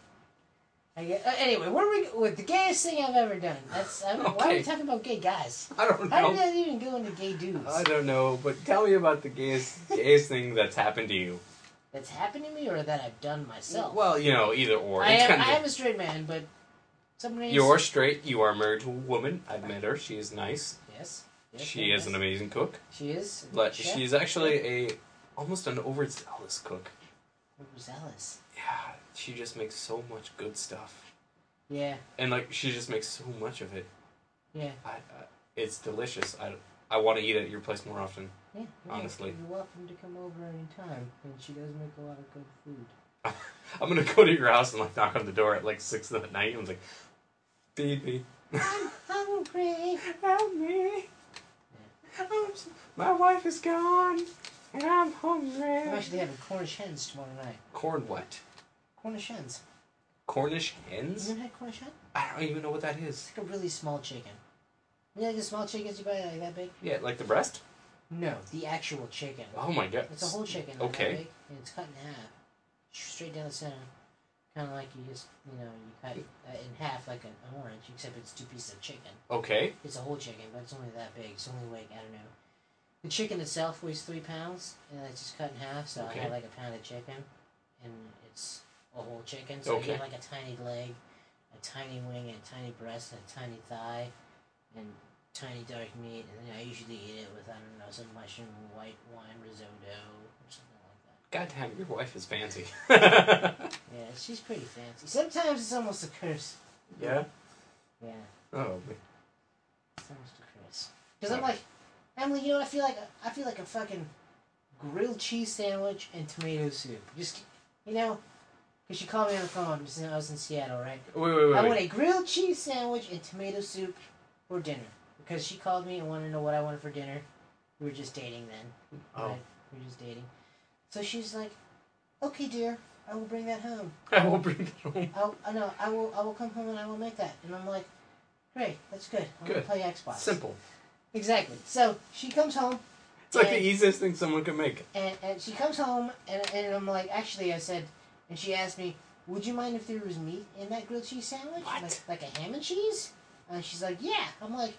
I get, uh, anyway, what are we? What the gayest thing I've ever done? That's I don't, why are we talking about gay guys? I don't How did know. that even go into gay dudes? I don't know, but tell me about the gayest gayest thing that's happened to you. That's happened to me, or that I've done myself. Well, you know, either or. I am. kind I of. am a straight man, but somebody. You're straight. You are married to a woman. I've met her. She is nice. Yes. yes She is an amazing cook, She is. but Chef? she's actually a almost an overzealous cook. overzealous. Yeah, she just makes so much good stuff, Yeah. and like she just makes so much of it. Yeah. I, I, it's delicious. I, I want to eat at your place more often. Yeah, you're Honestly. you're welcome to come over anytime, and she does make a lot of good food. I'm gonna go to your house and like knock on the door at like six in the night. and I'm like, I'm hungry. help me. I'm my wife is gone, and I'm hungry. I'm actually having Cornish hens tomorrow night. Corn what? Cornish hens. Cornish You hens? ever had Cornish hen? I don't even know what that is. It's like a really small chicken. You know, like the small chickens you buy like that big? Yeah, like the breast. No, the actual chicken. Oh my god. It's a whole chicken. Like Okay. That big, and it's cut in half, straight down the center. Kind of like you just, you know, you cut uh, in half like an orange, except it's two pieces of chicken. Okay. It's a whole chicken, but it's only that big. It's only like I don't know. The chicken itself weighs three pounds, and it's just cut in half. So Okay. I had like a pound of chicken, and it's a whole chicken. So Okay. you get like a tiny leg, a tiny wing, and a tiny breast, and a tiny thigh, and tiny dark meat. And then I usually eat it with I don't know some mushroom white wine risotto or something like that. God damn, your wife is fancy. Yeah, she's pretty fancy. Sometimes it's almost a curse. yeah. Yeah. Oh. It's almost a curse. Because I'm like, Emily, you know, I feel like I feel like a fucking grilled cheese sandwich and tomato soup. Just, you know, because she called me on the phone. I was in Seattle, right? Wait, wait, wait. I want a grilled cheese sandwich and tomato soup for dinner. Because she called me and wanted to know what I wanted for dinner. We were just dating then. Oh. Right? We were just dating. So she's like, "Okay, dear, I will bring that home. I will bring that home. I'll, I know I will. I will come home and I will make that." And I'm like, "Great, that's good. I'm Good. gonna play Xbox." Simple. Exactly. So she comes home It's like And- the easiest thing someone could make. and, and she comes home and, and I'm like, actually, I said, and she asked me, would you mind if there was meat in that grilled cheese sandwich? What? Like, like a ham and cheese? And she's like, yeah. I'm like,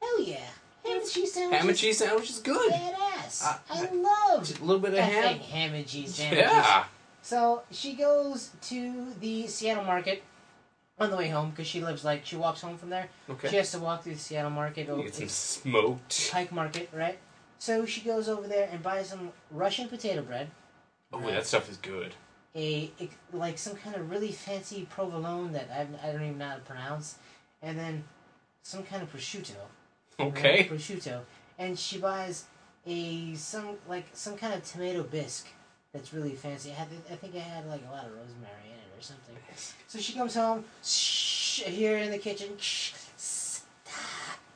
hell yeah. Ham and cheese sandwich. Ham and is cheese sandwich is good. Badass. Uh, I love Just a little bit of effing ham. ham and cheese sandwiches. Yeah. So she goes to the Seattle market on the way home because she lives like she walks home from there. Okay. She has to walk through the Seattle market. You over- Get some smoked. Pike Market, right? So she goes over there and buys some Russian potato bread. Oh, right? that stuff is good. a, a- like some kind of really fancy provolone that I've, I don't even know how to pronounce, and then some kind of prosciutto. Right? Okay. Prosciutto, and she buys a some like some kind of tomato bisque that's really fancy. I, had, I think I had like a lot of rosemary in it or something. So she comes home, shh, here in the kitchen. Shh.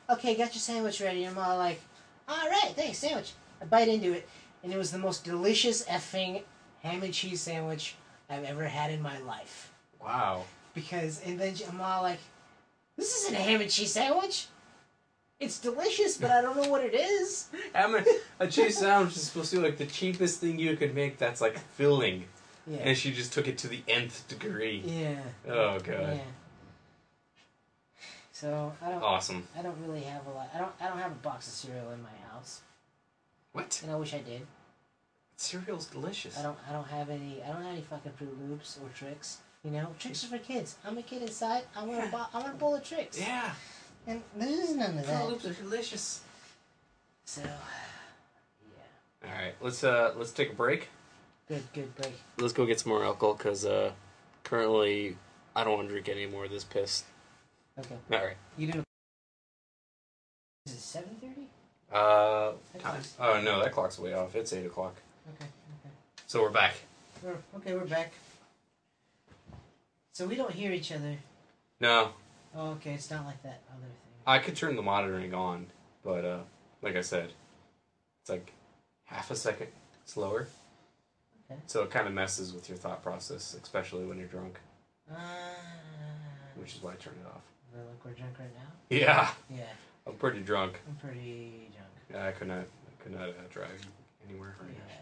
Okay, got your sandwich ready. I'm all like, all right, thanks, sandwich. I bite into it, and it was the most delicious effing ham and cheese sandwich I've ever had in my life. Wow. Because, and then I'm all like, this isn't a ham and cheese sandwich. It's delicious, but I don't know what it is. Ham and- a cheese sandwich is supposed to be like the cheapest thing you could make that's like filling. Yeah. And she just took it to the nth degree. Yeah. Oh, God. Yeah. So I don't. Awesome. I don't really have a lot. I don't. I don't have a box of cereal in my house, What? and I wish I did. Cereal's delicious. I don't. I don't have any. I don't have any fucking Fruit Loops or tricks. You know, tricks are for kids. I'm a kid inside. I want Yeah. a. Bo- I want a bowl of tricks. Yeah. And there's none of Fruit that. Loops are delicious. So, yeah. All right, let's uh let's take a break. Good, good break. Let's go get some more alcohol because uh, currently I don't want to drink any more of this piss. Okay. All right. You didn't. Is it seven thirty? Uh, That time. clock's- Oh no, that clock's way off. It's eight o'clock. Okay. Okay. So we're back. We're, okay, we're back. So we don't hear each other. No, Oh, okay. It's not like that other thing. I could turn the monitoring on, but uh, like I said, it's like half a second slower. Okay. So it kind of messes with your thought process, especially when you're drunk, Uh, which is why I turned it off. look, we're drunk right now. Yeah, Yeah, I'm pretty drunk. I'm pretty drunk. Yeah, I could not, I could not uh, drive anywhere right Yeah. now.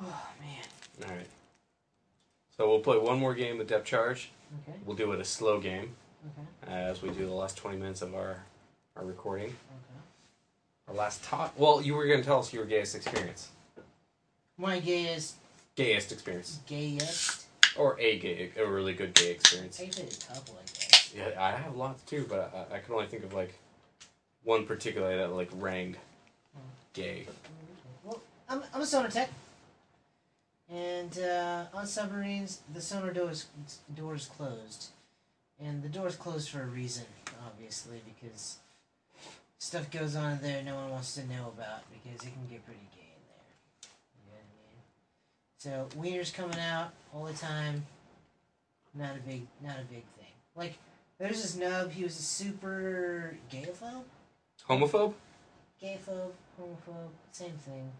Oh man. All right. So we'll play one more game with Depth Charge. Okay. We'll do it a slow game, Okay. as we do the last 20 minutes of our our recording. Okay. Our last talk. Well, you were going to tell us your gayest experience, My gayest, gayest experience, gayest. or a gay, a really good gay experience. I played a couple, I guess. Yeah, I have lots too, but I, I can only think of like one particular that like rang hmm. gay. Well, I'm, I'm a sonar tech. And uh, on submarines, the sonar doors doors closed, and the doors closed for a reason, obviously, because stuff goes on there no one wants to know about because it can get pretty gay in there. You know what I mean? So wieners coming out all the time. Not a big, not a big thing. Like there's this nub. He was a super gayophobe Homophobe? gayphobe, homophobe, same thing.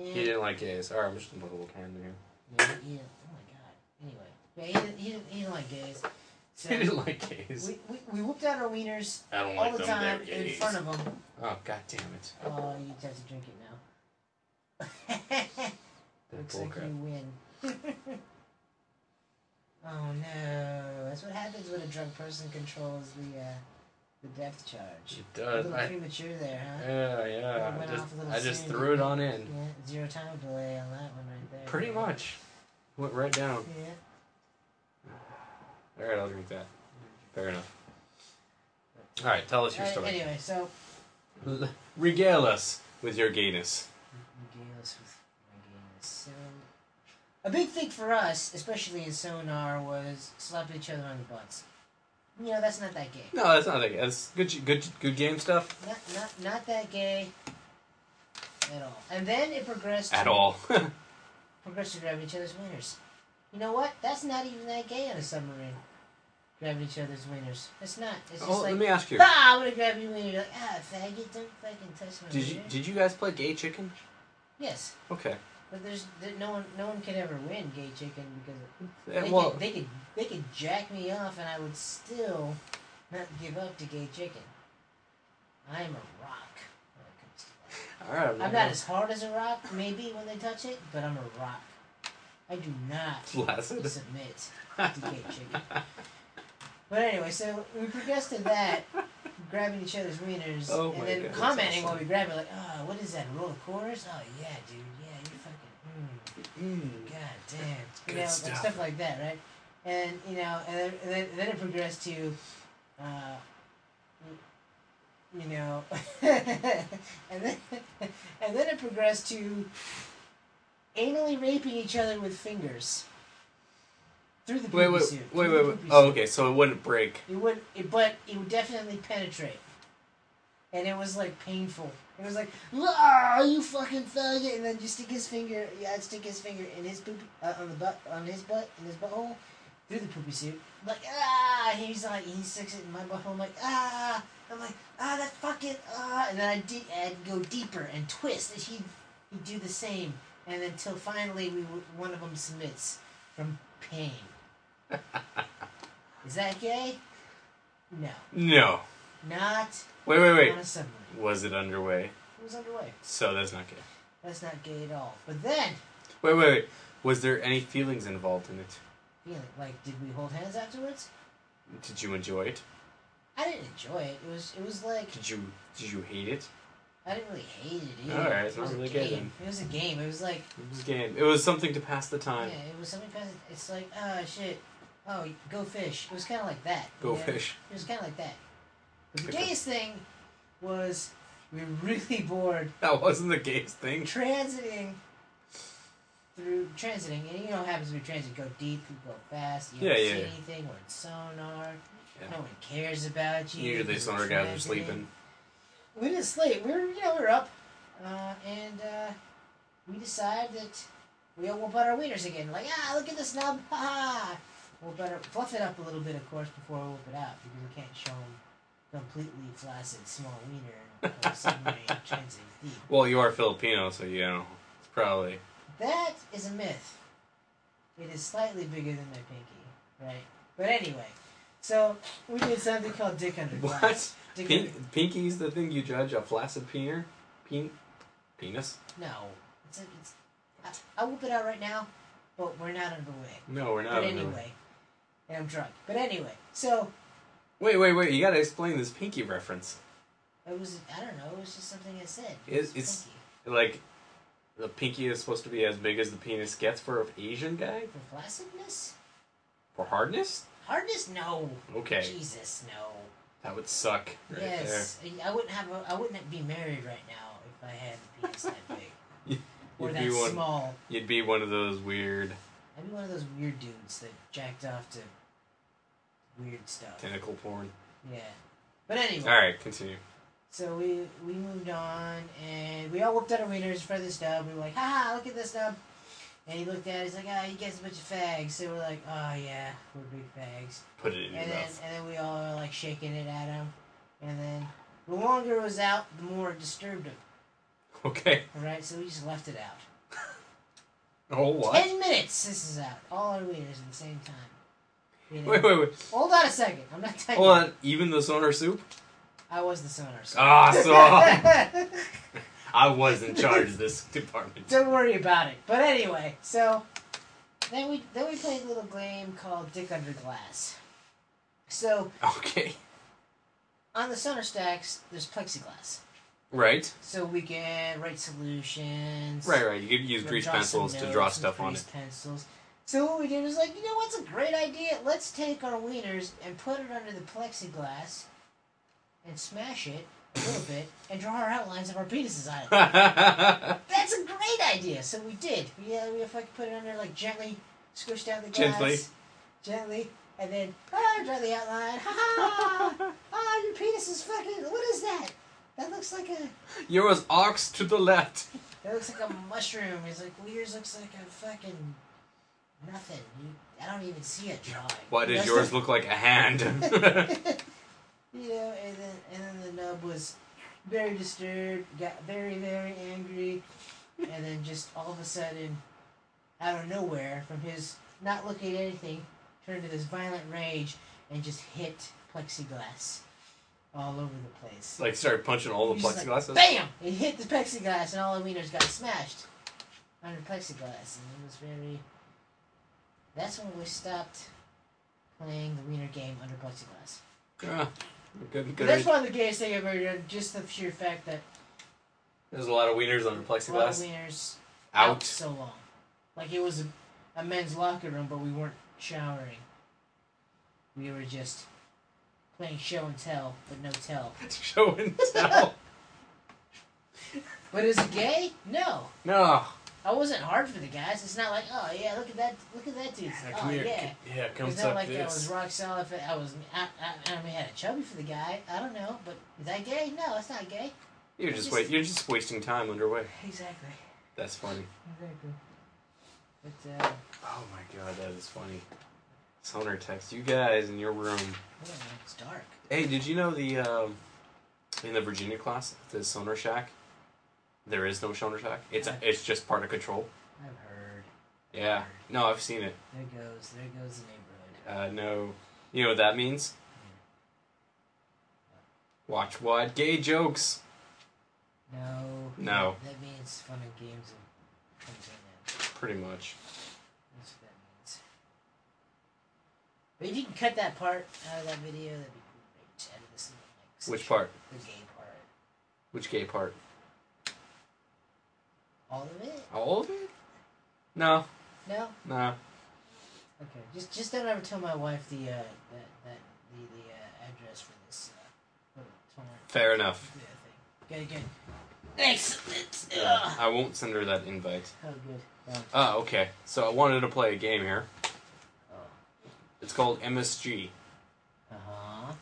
And He didn't like gays. Alright, I'm just gonna put a little can in here. Yeah, he didn't, oh my god. Anyway, yeah, he didn't, he didn't, he didn't like gays. So He didn't like gays. we, we, we whooped out our wieners I don't all the time in front of him. Oh god damn it! Oh, you have to drink it now. Looks like bullcrap. you win. oh no, that's what happens when a drunk person controls the uh, the depth charge. It does. A little I, premature there, huh? yeah, yeah. I just, off a little I just threw it on in. Yeah, zero time delay on that one right there. Pretty much. Went right down. Yeah. Alright, I'll drink that. Fair enough. Alright, tell us your story. anyway, so L- Regale us with your gayness. Gayness with my gayness. So, a big thing for us, especially in sonar, was slapping each other on the butts. You know, that's not that gay. No, that's not that. That's good. Good. Good game stuff. Not not not that gay at all. And then it progressed At to, all. progressed to grabbing each other's wieners. You know what? That's not even that gay on a submarine. Grabbing each other's wieners. It's not. It's just oh, like let me ask you. ah, I'm gonna grab your wiener. You're like ah, faggot, don't fucking touch my Did you. Did you guys play gay chicken? Yes. Okay. But there's there, no one no one could ever win gay chicken because they, well, could, they could they could jack me off and I would still not give up to gay chicken. I am a rock when it comes to right. that. I'm not as hard as a rock, maybe when they touch it, but I'm a rock. I do not flaccid. submit to gay chicken. But anyway, so we progressed to that, grabbing each other's wieners, Oh and then God, commenting awesome. while we grab it, like, oh, what is that, a roll of quarters? Oh, yeah, dude, mm. God damn. You know, like stuff. stuff like that, right? And you know, and then, and then, it progressed to, uh, you know, and then and then it progressed to anally raping each other with fingers through the Wait, wait, suit. wait, wait, wait. Oh, okay. So it wouldn't break. It would, it, but it would definitely penetrate, and it was like painful. It was like, ah, you fucking faggot, and then you stick his finger. Yeah, I'd stick his finger in his poop uh, on the butt, on his butt, in his butthole, through the poopy suit. Like ah, he's like he sticks it in my butthole. I'm like ah, I'm like ah, that fucking ah, and then I did, I'd go deeper and twist, and he'd he'd do the same, and until finally we one of them submits from pain. Is that gay? No. No. Not Wait, wait, wait. Was it underway? It was underway. So that's not gay. That's not gay at all. But then, Wait, wait, wait. Was there any feelings involved in it? feeling like, did we hold hands afterwards? Did you enjoy it? I didn't enjoy it. It was, it was like Did you Did you hate it? I didn't really hate it either. Alright, it's it was not a really good game. It was a game. It was like, It was a game. It was something to pass the time. yeah, it was something. Past, it's like, ah, shit. Oh, go fish. It was kind of like that. you Go know? fish. It was kind of like that. But the gayest thing was we were really bored That wasn't the gayest thing. transiting through transiting, and you know what happens when you transit. You go deep, you go fast. You Yeah, don't yeah, see yeah. anything. We're in sonar. Yeah. No one cares about you. Usually because sonar guys are transiting. sleeping. We didn't sleep. We were, you know, we were up, uh, and uh, we decided that we'll whoop out our wieners again. Like, ah, look at the snub, ha ha. We'll better fluff it up a little bit, of course, before we whoop it out because we can't show them completely flaccid small wiener in submarine transit deep. Well, you are Filipino, so you know it's probably That is a myth. It is slightly bigger than my pinky, right? But anyway, so we did something called dick under glass. what. Dick Pink, under, pinky's the thing you judge a flaccid peener? Peen, penis? no, it's a, it's. I, I'll whoop it out right now, but we're not underway. No, we're not. but the- anyway, and I'm drunk. But anyway, so Wait, wait, wait! You gotta explain this pinky reference. it was. I don't know. It was just something I said. It- was it's- pinky. Like, the pinky is supposed to be as big as the penis gets for an Asian guy for flaccidness, for hardness. hardness. No. Okay, Jesus, no. that would suck. Right yes, I wouldn't have. A, I wouldn't be married right now if I had a penis that big. or You'd that be one. small. You'd be one of those weird I'd be one of those weird dudes that jacked off to weird stuff. tentacle porn. Yeah. But anyway, All right, continue. so we we moved on and we all whooped out our wieners for the stub. We were like, haha, look at this stub. And he looked at it, he's like, ah, you guys a bunch of fags. So we're like, oh yeah, we're big fags. Put it in your And then mouth. and then we all were like shaking it at him. And then the longer it was out, the more it disturbed him. Okay. Alright, so we just left it out. Oh what? Ten minutes this is out. All our wieners at the same time. You know? Wait, wait, wait. Hold on a second. I'm not done Hold yet. on. Even the sonar sup? I was the sonar. So. Ah, so I was in charge of this department. Don't worry about it. But anyway, so then we then we played a little game called Dick Under Glass. So Okay. on the sonar stacks, there's plexiglass, Right. so we can write solutions. Right, right. You could use grease pencils to draw stuff on grease it. Pencils. So what we did was like, you know what's a great idea? Let's take our wieners and put it under the plexiglass and smash it a little bit and draw our outlines of our penises on it. That's a great idea. So we did. We, uh, we if I could put it under like gently, squish down the glass. Gently. Gently. And then, ah, draw the outline. Ha ha! Ah, your penis is fucking. What is that? That looks like a. Yours ox to the left. That looks like a mushroom. It's like well, yours looks like a fucking nothing. You, I don't even see a drawing. Why does yours the- look like a hand? you know, and then and then the nub was very disturbed, got very very angry, and then just all of a sudden, out of nowhere, from his not looking at anything, turned to this violent rage and just hit plexiglass all over the place. like started punching all the He just like. Bam! It hit the plexiglass, and all the wieners got smashed under plexiglass, and it was very. That's when we stopped playing the wiener game under plexiglass. Good, But good. that's probably the gayest thing I've ever done. Just the sheer fact that There's a lot of wieners under a lot of plexiglass. wieners out Out. so long, like it was a, a men's locker room, but we weren't showering. We were just playing show and tell, but no tell. Show and tell. But is it gay? No. no. I wasn't hard for the guys. It's not like, oh yeah, look at that, look at that dude. Yeah, oh come here. yeah. Yeah, come It's not like I was rock solid. I was, I, I, I mean, I had a chubby for the guy. I don't know, but is that gay? No, it's not gay. You're just wait. You're just wasting time underway. Exactly. That's funny. Exactly. But uh, Oh my god, that is funny. Sonar techs. You guys in your room. yeah, it's dark. Hey, did you know the um, in the Virginia class, the sonar shack? There is no sonar shack. It's a, it's just part of control. I've heard. Yeah. No, I've seen it. There goes, there goes the neighborhood. Uh, no. You know what that means? Watch what? Gay jokes. No. No. That means fun and games and in. Pretty much. That's what that means. But if you can cut that part out of that video, that'd be great. Edit this in, Which part? The gay part. Which gay part? All of it? All of it? No. No. No. Okay. Just just don't ever tell my wife the uh that that the the uh, address for this uh for Fair enough. yeah, thing. Good, good. Excellent. Yeah, I won't send her that invite. Oh, good. Well, Ah, okay. So I wanted to play a game here. oh. It's called MSG. Uh huh.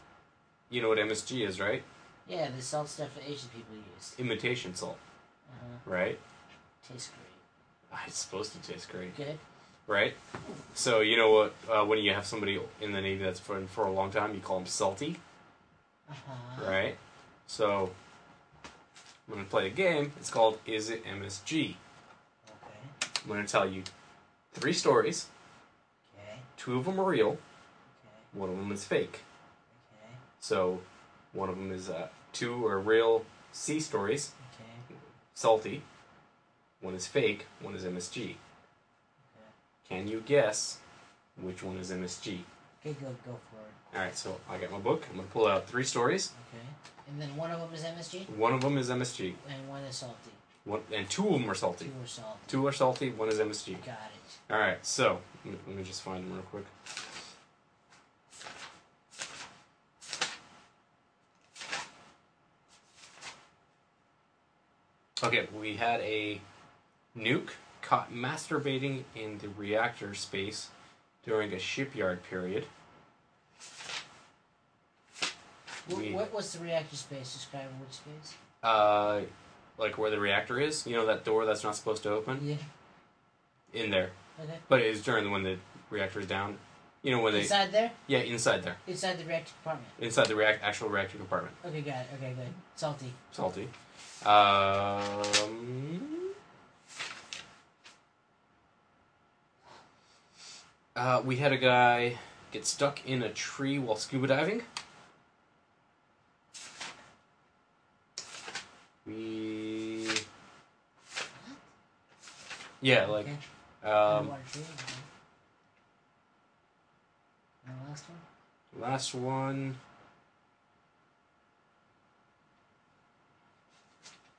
You know what MSG is, right? Yeah, the salt stuff that Asian people use. Imitation salt, Uh huh. right? Tastes great. Ah, It's supposed to taste great, Good. right? So you know what? Uh, when you have somebody in the Navy that's for for a long time, you call them salty, Uh huh. right? So I'm gonna play a game. It's called Is It MSG? Okay. I'm gonna tell you three stories. Okay. Two of them are real. Okay. One of them is fake. Okay. So one of them is uh, two are real sea stories, Okay. salty. One is fake. One is MSG. Can you guess which one is MSG? Okay. Go go for it. All right, so I got my book. I'm gonna pull out three stories. Okay. And then one of them is MSG, One of them is MSG. and one is salty. One and two of them are salty. Two are salty. Two are salty. One is MSG. Got it. All right, so let me, let me just find them real quick. Okay, we had a nuke caught masturbating in the reactor space during a shipyard period. What, We- what what's the reactor space? Describe which space. Uh, like where the reactor is, you know that door that's not supposed to open Yeah. in there, Okay. but it's during when the reactor is down. You know when they Inside there. yeah inside there, Inside the reactor compartment. inside the react actual reactor compartment. Okay, got it. Okay, good. Salty. Salty. Um, uh, we had a guy get stuck in a tree while scuba diving. We. Yeah, like um, Underwater tree. Okay. And the last one. last one.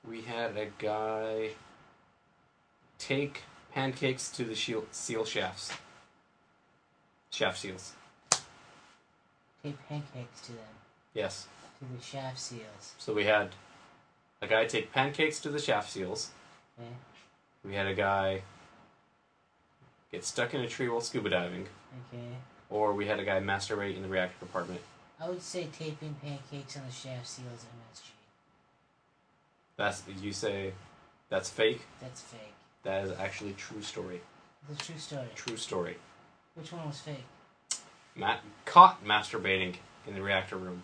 We had a guy take pancakes to the shield, seal shafts. Shaft seals. Take pancakes to them. Yes. To the shaft seals. So we had a guy take pancakes to the shaft seals. Okay. We had a guy get stuck in a tree while scuba diving. Okay. Or we had a guy masturbate in the reactor compartment. I would say taping pancakes on the shaft seals MSG. That's you say that's fake. That's fake. That is actually true story. The true story. True story. Which one was fake? Matt caught masturbating in the reactor room.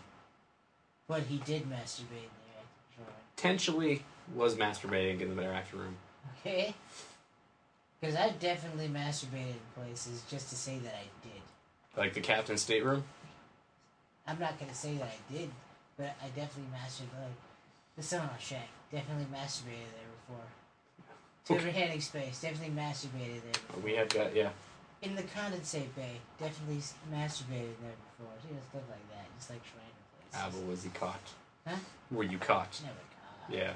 But he did masturbate in the reactor drawer. Potentially was masturbating in the reactor room. Okay. Because I've definitely masturbated in places just to say that I did. Like the captain's stateroom. I'm not gonna say that I did, but I definitely masturbated. Like the Son Shack, definitely masturbated there before. Okay. River Handing Space, definitely masturbated there before. We have got yeah. In the condensate bay, definitely masturbated there before. You know, stuff like that, just like random places. Ah, but was he caught? Huh? Were you caught? Never caught. Yeah.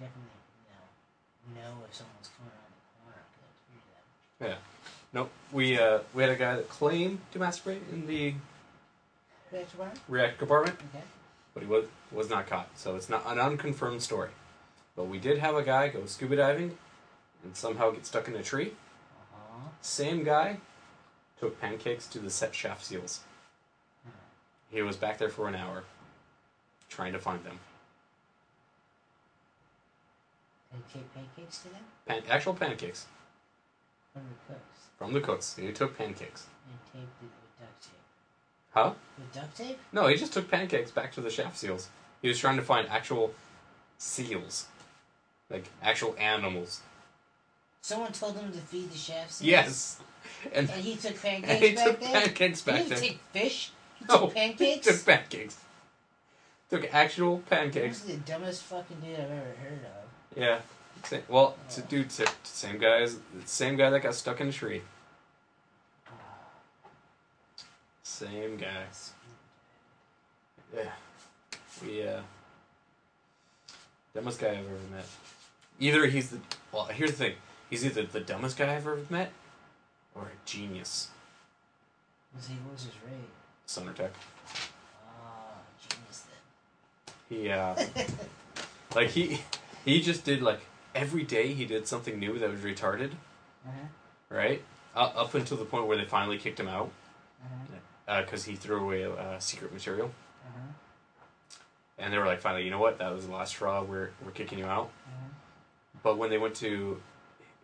Definitely no. Know if someone's coming around the corner. 'cause I'd. Nope. We uh we had a guy that claimed to masturbate in the Reactor bar? reactor compartment, Okay. but he was was not caught. So it's not an unconfirmed story. But we did have a guy go scuba diving and somehow get stuck in a tree. Same guy took pancakes to the set shaft seals. He was back there for an hour trying to find them. And take pancakes to them Pan- actual pancakes from the cooks from the cooks. He took pancakes. and taped it with duct tape. Huh? With duct tape? No, he just took pancakes back to the shaft seals. He was trying to find actual seals. Like actual animals. Someone told him to feed the chefs. Yes. And, And he took and pancakes he back took there? pancakes he back there. take fish? He No, took pancakes? He took pancakes. Took actual pancakes. This is the dumbest fucking dude I've ever heard of. Yeah. Sa- Well, to dude, sa- same guys, same guy that got stuck in a tree. Same guy. Yeah. We uh dumbest guy I've ever met. Either he's the well, here's the thing. He's either the dumbest guy I've ever met or a genius. Was he, what was his rate? Sonar tech. Ah, genius then. He uh Like he he just did like every day he did something new that was retarded, Uh-huh. right? Uh, up until the point where they finally kicked him out Uh-huh. because he threw away uh, secret material, Uh-huh. and they were like, finally, you know what? That was the last straw. We're we're kicking you out. Uh-huh. But when they went to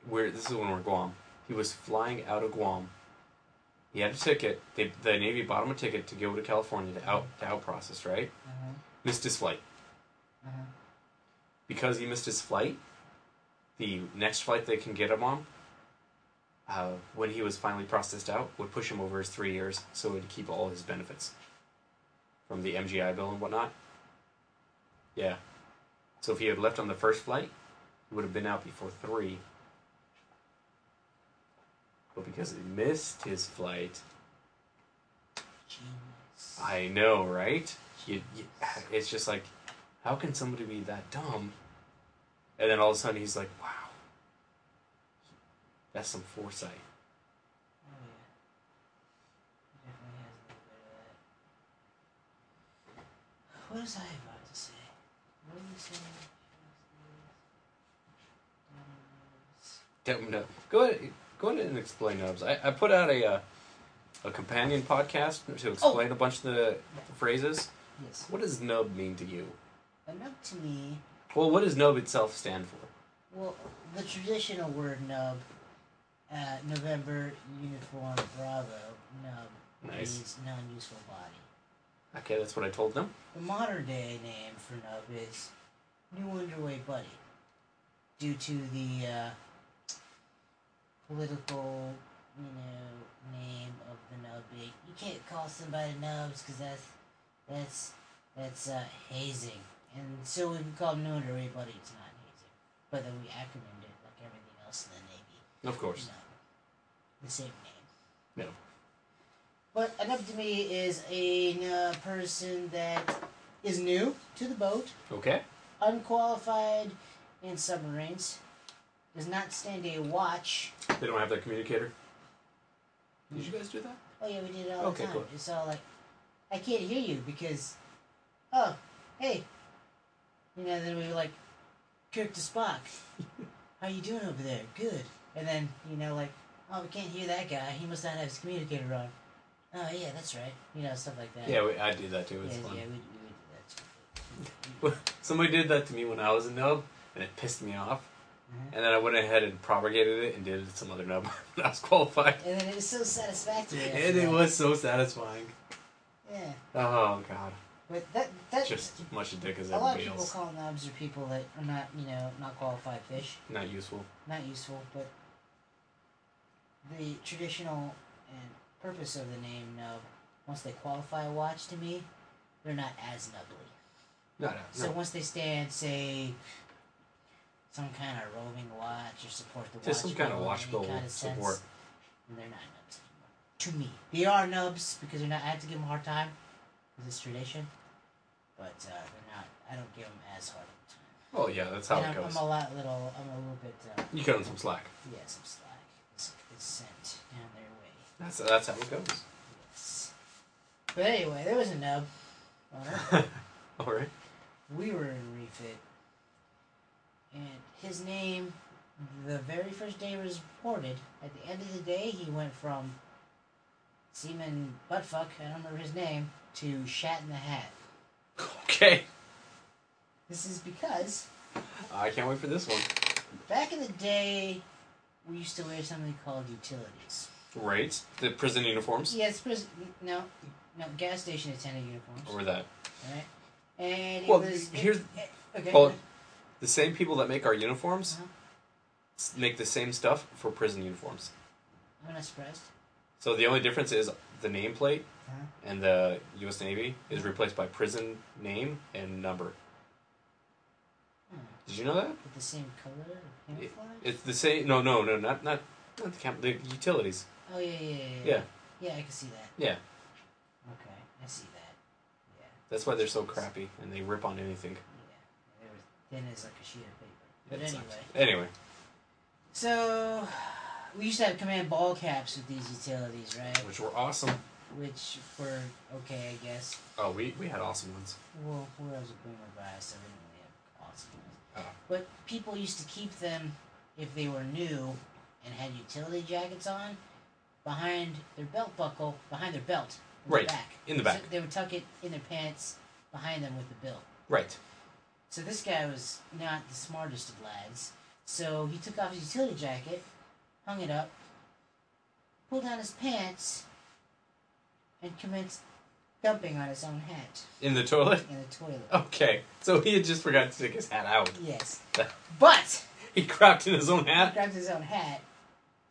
where this is when we're Guam, he was flying out of Guam. He had a ticket. They, the Navy bought him a ticket to go to California to out to out process. Right, Uh-huh. missed his flight. Uh-huh. because he missed his flight, the next flight they can get him on, uh, when he was finally processed out, would push him over his three years, so it would keep all his benefits from the MGI bill and whatnot. Yeah. So if he had left on the first flight, he would have been out before three. But because he missed his flight, Genius. I know, right? It's just like, how can somebody be that dumb? And then all of a sudden he's like, wow, that's some foresight. Oh yeah. He definitely has a little bit of that. What was I about to say? What were you saying? Dumb, dumb. Go ahead, go ahead and explain nubs. I, I put out a uh, a companion podcast to explain a bunch of the phrases. Yes. What does nub mean to you? Enough to me. Well, what does nub itself stand for? Well, the traditional word nub, uh, November uniform Bravo nub Nice. means non-useful body. Okay, that's what I told them. The modern day name for nub is new underway buddy, due to the uh, political, you know, name of the nub. You can't call somebody nubs because that's that's that's uh, hazing, and so we can call new underway buddy. It's not hazing, but then we acronymed it like everything else in the Navy. Of course. Nub. The same name. No. But a nub to me is a uh, person that is new to the boat, Okay. unqualified in submarines, does not stand a watch. They don't have their communicator. Did you guys do that? Oh yeah, we did it all Okay, the time. cool. It's all like, I can't hear you because, oh, hey, you know. Then we were like, Kirk to Spock, how you doing over there? Good. And then you know, like, oh, we can't hear that guy. He must not have his communicator on. Oh yeah, that's right. You know, stuff like that. Yeah, we, I do that too. yeah, It's yeah, fun. we, we do that too. Somebody did that to me when I was a nub, and it pissed me off. Mhm. And then I went ahead and propagated it and did it some other nub. and I was qualified. And then it was so satisfactory. And it was so satisfying. Yeah, Oh god. but that that Just as much a dick as a lot of people else. call nubs are people that are not you know not qualified fish, Not useful. not useful. But the traditional and purpose of the name nub, once they qualify a watch to me, they're not as nubbly. No, no. So no. once they stand, say, some kind of roving watch or support the Just watch some kind of watch bill kind of sense, support. then they're not nubs anymore. To me, they are nubs because they're not. I have to give them a hard time because it's tradition, but uh, they're not. I don't give them as hard of a time. Oh yeah, that's how and it I'm, goes. I'm a lot little. I'm a little bit. Uh, You cut them some slack. yeah, some slack It's, is sent down their way. That's that's how it goes. Yes. But anyway, there was a nub. All right. we were in refit, and his name, the very first day was reported, at the end of the day, he went from Seaman Buttfuck, I don't remember his name, to Shat in the Hat. Okay. This is because I can't wait for this one. back in the day, we used to wear something called utilities. Right. The prison uniforms. Yes, pres- no, no gas station attendant uniforms, Or that. right? And it Well, was here's it- okay. well, the same people that make our uniforms Uh-huh. s- make the same stuff for prison uniforms. I'm not surprised. So the only difference is the nameplate Uh-huh. and the U.S. Navy is replaced by prison name and number. Hmm. Did you know that? With the same color camouflage? It's the same. No, no, no, not not not the camp. The utilities. Oh yeah, yeah, yeah, yeah. Yeah, Yeah, I can see that. yeah. Okay, I see that. Yeah, That's why they're so crappy and they rip on anything. Yeah. They were thin as like a sheet of paper. But It sucks. anyway, Anyway, so we used to have command ball caps with these utilities, right? which were awesome. Which were okay, I guess. Oh, we we had awesome ones. Well, where I was a boomer bias, I didn't really have awesome Oh. But people used to keep them if they were new and had utility jackets on behind their belt buckle, behind their belt, in Right, the back. in the So back. they would tuck it in their pants behind them with the belt. Right. So this guy was not the smartest of lads. So he took off his utility jacket, hung it up, pulled down his pants, and commenced dumping on his own hat In the toilet? in the toilet. Okay. So he had just forgot to take his hat out. Yes. But He crapped in his own hat? he grabbed his own hat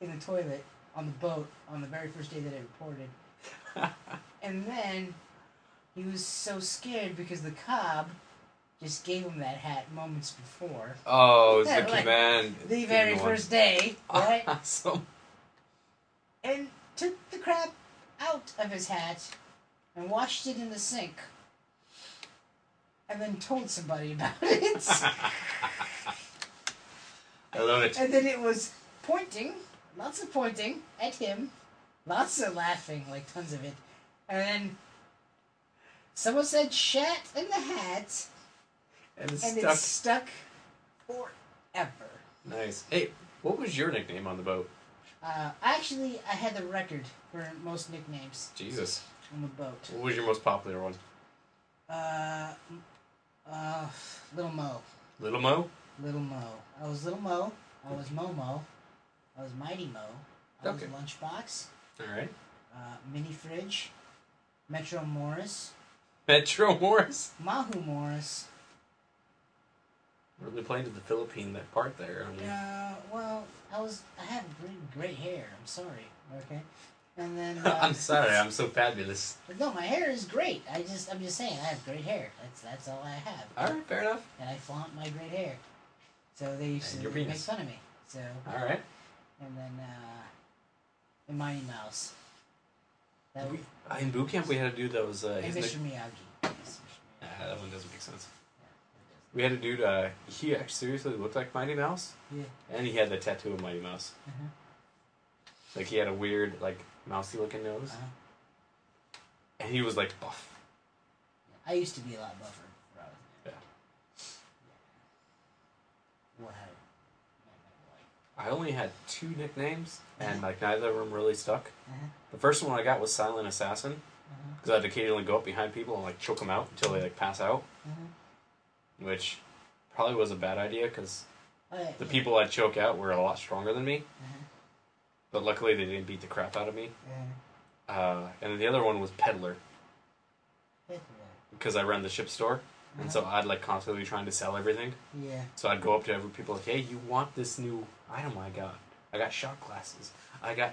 in the toilet on the boat on the very first day that it reported. And then he was so scared because the cob just gave him that hat moments before. Oh, it was the like, command. The very first day, right? Awesome. and took the crap out of his hat and washed it in the sink. And then told somebody about it. I love it. and then it was pointing, lots of pointing at him, lots of laughing, like tons of it. And then someone said shat in the hat, And it's and stuck. it stuck forever. Nice. Hey, what was your nickname on the boat? Uh, actually, I had the record for most nicknames Jesus. on the boat. What was your most popular one? Uh, uh, Little Mo. Little Mo? Little Mo. I was Little Mo. I was Momo. I was Mighty Mo. I Okay. was Lunchbox. Alright. Uh, Mini Fridge. Metro Morris. Metro Morris? Mahu Morris. Really playing to the Philippine that part there. I mean, Uh, well, I was. I had great, great hair. I'm sorry. Okay. And then. Uh, I'm sorry, I'm so fabulous. No, my hair is great. I just. I'm just saying. I have great hair. That's that's all I have. Alright, fair enough. And I flaunt my great hair. So they used And to make fun of me. So. Alright. and then uh, the Mighty Mouse. That We, was, in boot camp, we had a dude that was. Uh, and Mr. Miyagi. Yes, Mr. Miyagi. Nah, that one doesn't make sense. We had a dude, uh, he actually seriously looked like Mighty Mouse, Yeah. and he had the tattoo of Mighty Mouse. Uh-huh. Like, he had a weird, like, mousy looking nose, Uh-huh. and he was, like, buff. I used to be a lot buffer. When I was Yeah. yeah. What I only had two nicknames, and, like, neither of them really stuck. Uh-huh. The first one I got was Silent Assassin, Uh-huh. because I'd occasionally go up behind people and, like, choke them out until they, like, pass out. Which probably was a bad idea, because Oh, the people I'd choke out were a lot stronger than me, Uh-huh. but luckily they didn't beat the crap out of me. Uh, Uh, and then the other one was Peddler, because I ran the ship store, and so I'd like constantly be trying to sell everything. Yeah. So I'd go up to every people like, "Hey, you want this new item I got? I got shot glasses. I got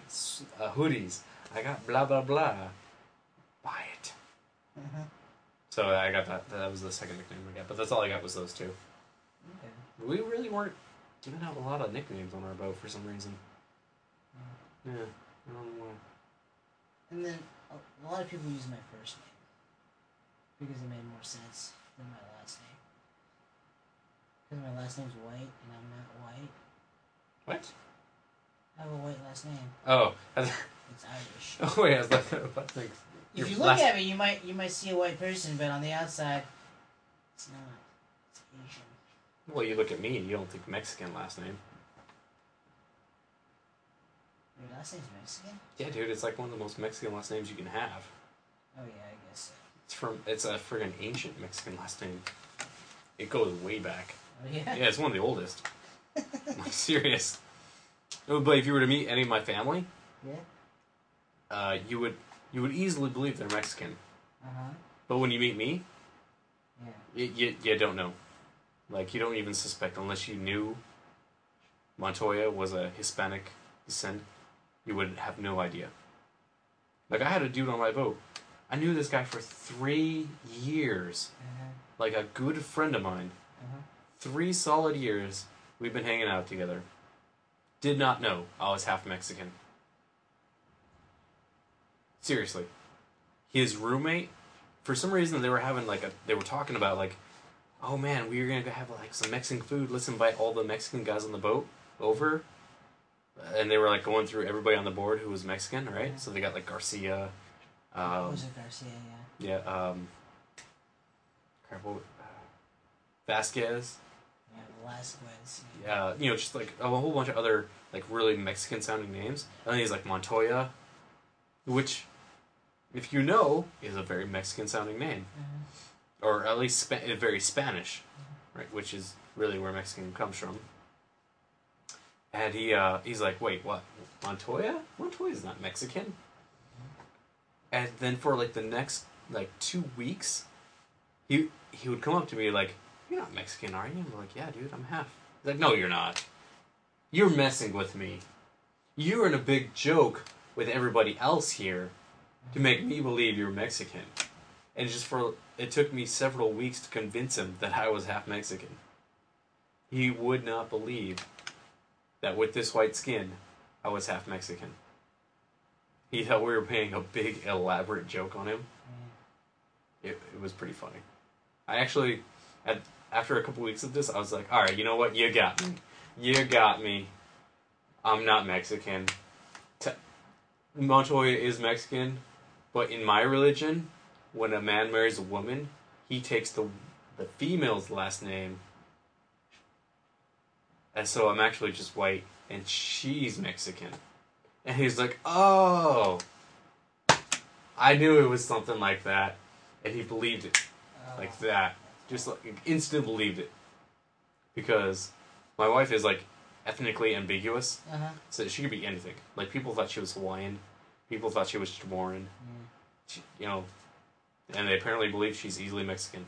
uh, hoodies. I got blah blah blah. Buy it." Uh-huh. So I got that. That was the second nickname I got, but that's all I got was those two. Okay. We really weren't giving out a lot of nicknames on our boat for some reason. Mm. Yeah, I don't know why. And then a, a lot of people use my first name because it made more sense than my last name. Because my last name's White and I'm not white. What? I have a white last name. Oh, I was- It's Irish. oh wait, I was like, what thing? If you look last- at me, you might you might see a white person, but on the outside, it's not. It's Asian. Well, you look at me, and you don't think Mexican last name. Your last name's Mexican? Yeah, dude, it's like one of the most Mexican last names you can have. Oh yeah, I guess. so. It's from it's a friggin' ancient Mexican last name. It goes way back. Oh yeah. Yeah, it's one of the oldest. I'm serious. Oh, But if you were to meet any of my family, Yeah. uh, you would you would easily believe they're Mexican. Uh huh. But when you meet me, Yeah. you, you, you don't know. Like you don't even suspect unless you knew Montoya was a Hispanic descent. You would have no idea. Like I had a dude on my boat. I knew this guy for three years. Uh huh. Like a good friend of mine. Uh huh. Three solid years we've been hanging out together. Did not know I was half Mexican. Seriously. His roommate, for some reason they were having like a they were talking about like, oh man, we are gonna go have like some Mexican food. Let's invite all the Mexican guys on the boat over. And they were like going through everybody on the board who was Mexican, right? So they got like Garcia, um, Jose Garcia, yeah. yeah, um, crap, what, uh, Vasquez, Yeah, Velasquez. Yeah, you know, just like a whole bunch of other like really Mexican sounding names. And then he's like Montoya, which, if you know, is a very Mexican sounding name, Mhm. or at least Spa- uh, very Spanish, right? Which is really where Mexican comes from. And he uh, he's like, wait, what? Montoya? Montoya is not Mexican. And then for like the next like two weeks, he he would come up to me like, "You're not Mexican, are you?" I'm like, "Yeah, dude, I'm half." He's like, "No, you're not. You're messing with me. You're in a big joke with everybody else here to make me believe you're Mexican." And just for it took me several weeks to convince him that I was half Mexican. He would not believe that with this white skin, I was half Mexican. He thought we were playing a big, elaborate joke on him. It, it was pretty funny. I actually, at, after a couple weeks of this, I was like, all right, you know what? You got me. You got me. I'm not Mexican. Montoya is Mexican, but in my religion, when a man marries a woman, he takes the the female's last name. And so I'm actually just white, and she's Mexican. And he's like, oh. I knew it was something like that. And he believed it like Oh. that. Just like instant believed it. Because my wife is like ethnically ambiguous, Uh huh. so she could be anything. Like people thought she was Hawaiian, people thought she was Chamorro, mm. she, you know, and they apparently believe she's easily Mexican.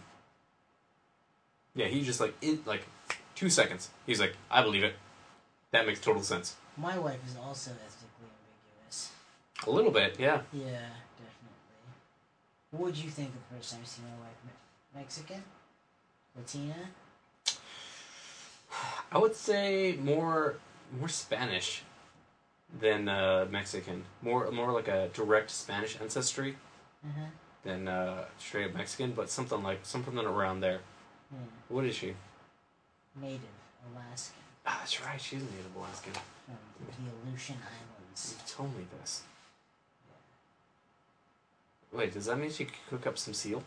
Yeah, he just like in like two seconds. He's like, I believe it. That makes total sense. My wife is also ethnically ambiguous. A little bit, yeah. Yeah, definitely. What would you think the first time you see my wife? Me- Mexican? Latina? I would say more more Spanish than uh, Mexican. More more like a direct Spanish ancestry huh. than uh, straight up Mexican, but something like something around there. Hmm. What is she? Native Alaskan Ah, that's right. She's a native Alaskan. from the Aleutian Islands. You told me this. Wait, does that mean she could cook up some seal?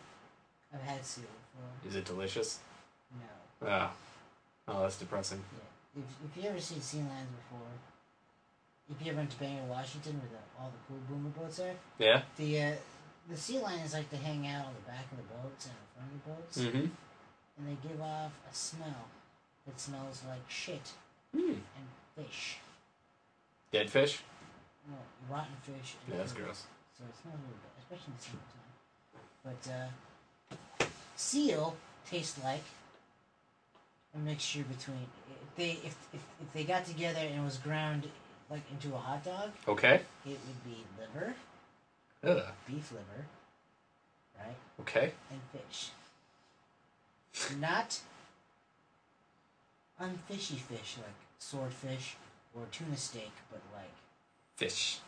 I've had seal before. Is it delicious? No. Ah. Oh, that's depressing. Yeah. If, if you ever seen sea lions before, if you ever went to Bangor, Washington, where the, all the cool boomer boats are, Yeah? the uh, the sea lions like to hang out on the back of the boats and in front of the boats, Mm-hmm. and they give off a smell that smells like shit Mm. and fish. Dead fish? No, rotten fish. and Yeah, that's food. gross. So it smells really bad, especially in the summertime. But uh, seal tastes like a mixture between if they if, if if they got together and was ground like into a hot dog, Okay. it would be liver, Ugh. beef liver, right, Okay. and fish. Not unfishy fish like swordfish or tuna steak, but like Fish.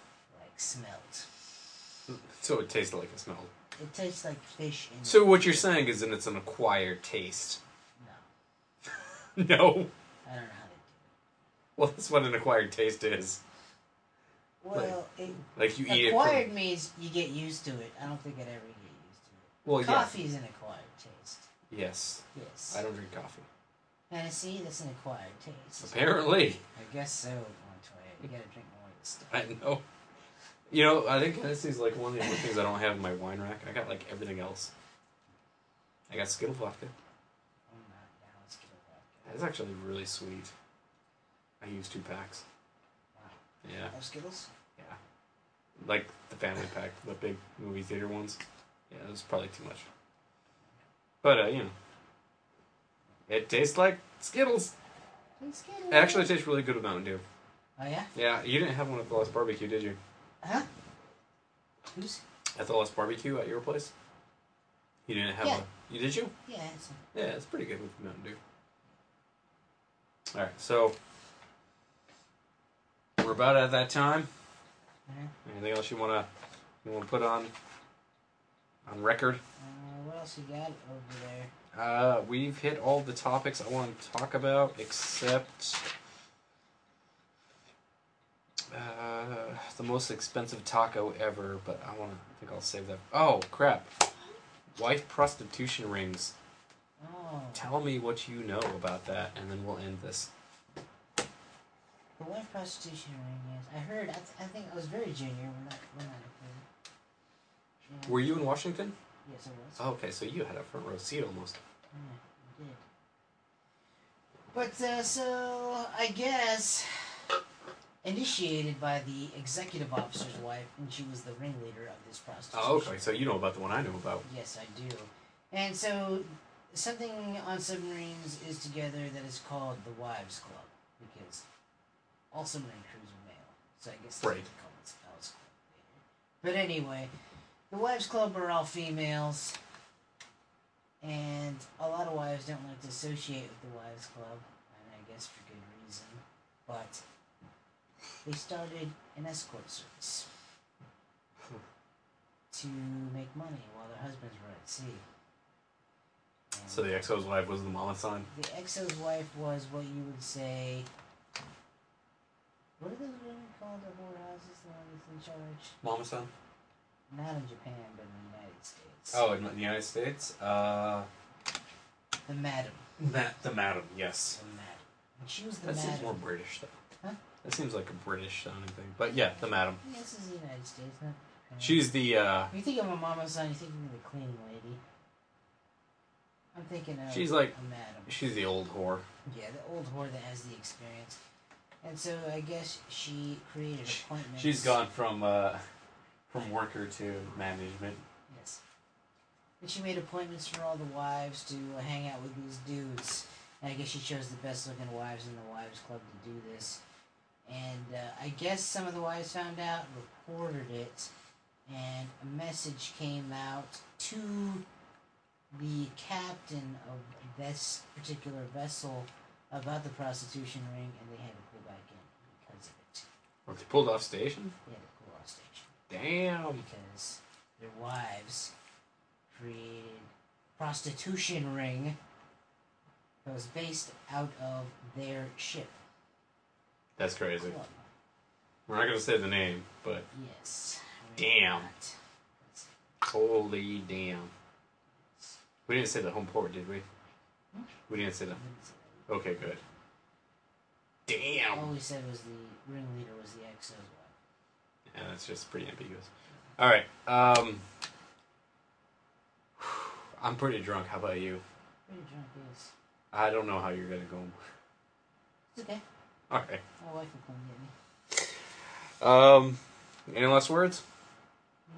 like smelt. So it tasted like it smelled. It tastes like fish. In So what you're saying is that it's an acquired taste. No, no. I don't know how Well, that's what an acquired taste is. Well, it, Like you eat acquired it means you get used to it. I don't think I'd ever get used to it. Well, yeah. Coffee is an acquired taste. Yes. Yes. I don't drink coffee. Hennessy, that's an acquired taste. Apparently. I guess so, Montoya. You gotta drink more of this stuff. I know. You know, I think Hennessy's like one of the only things I don't have in my wine rack. I got like everything else. I got Skittle vodka. I'm not down with Skittle vodka. It's actually really sweet. I use two packs. Wow. Yeah. Of Skittles? Yeah. Like the family pack, the big movie theater ones. Yeah, it was probably too much. But, uh, you know. It tastes like Skittles. Skittles. It actually tastes really good with Mountain Dew. Oh, yeah? Yeah, you didn't have one at the last barbecue, did you? Huh? Who's? At the last barbecue at your place? You didn't have Yeah. a. You did you? Yeah, it's. Yeah, it's pretty good with Mountain Dew. Alright, so. We're about at that time. Uh, Anything else you wanna you wanna put on on record? uh, what else you got over there? Uh, we've hit all the topics I want to talk about, except uh, the most expensive taco ever. But I want to. I think I'll save that. Oh crap! Wife prostitution rings. Oh. Tell me what you know about that, and then we'll end this. The wife prostitution ring, yes. I heard, I, th- I think I was very junior when that, when occurred. Yeah. Were you in Washington? Yes, I was. Oh, okay, so you had a front row seat almost. Yeah, I did. But, uh, so, I guess, initiated by the executive officer's wife, and she was the ringleader of this prostitution. Oh, okay, so you know about the one I know about. Yes, I do. And so, something on submarines is together that is called the Wives Club, all submarine crews are male. So I guess they Right. call it Spouse Club. But anyway, the Wives Club are all females, and a lot of wives don't like to associate with the Wives Club, and I guess for good reason. But they started an escort service to make money while their husbands were at sea. And So the XO's wife was the mama son. the XO's wife was what you would say. What are those women called at whorehouses? The one that's in charge? Mama son? Not in Japan, but in the United States. Oh, in the United States? Uh, The madam. that the madam, yes. The madam. And she was the That madam. seems more British, though. Huh? That seems like a British sounding thing. But yeah, the madam. Yeah, this is the United States, not Japan. She's the, uh, You think of a mama son, you think of the cleaning lady. I'm thinking of She's like- a madam. she's the old whore. Yeah, the old whore that has the experience. And so I guess she created appointments. She's gone from, uh, from worker to management. Yes. And she made appointments for all the wives to uh, hang out with these dudes. And I guess she chose the best looking wives in the wives club to do this. And uh, I guess some of the wives found out, reported it, and a message came out to the captain of this particular vessel about the prostitution ring, and they had to pull back in because of they pulled off station? Yeah, They had to pull off station Damn. because their wives created prostitution ring that was based out of their ship. That's crazy. Club. We're not gonna say the name, but Yes. Damn. Holy damn. We didn't say the home port, did we? Hmm? We didn't say that. Okay, good. Damn. All we said was the ringleader was the XO's wife. Yeah, that's just pretty ambiguous. All right. Um, I'm pretty drunk. How about you? Pretty drunk is. I don't know how you're gonna go. It's okay. All right. My wife will come get me. Um, any last words?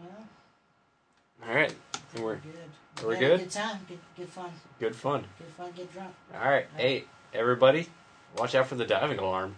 Yeah. All right. And we're good. We're good? Good time. Good, good fun. good fun. Good fun. Get drunk. All right. Hey, everybody, watch out for the diving alarm.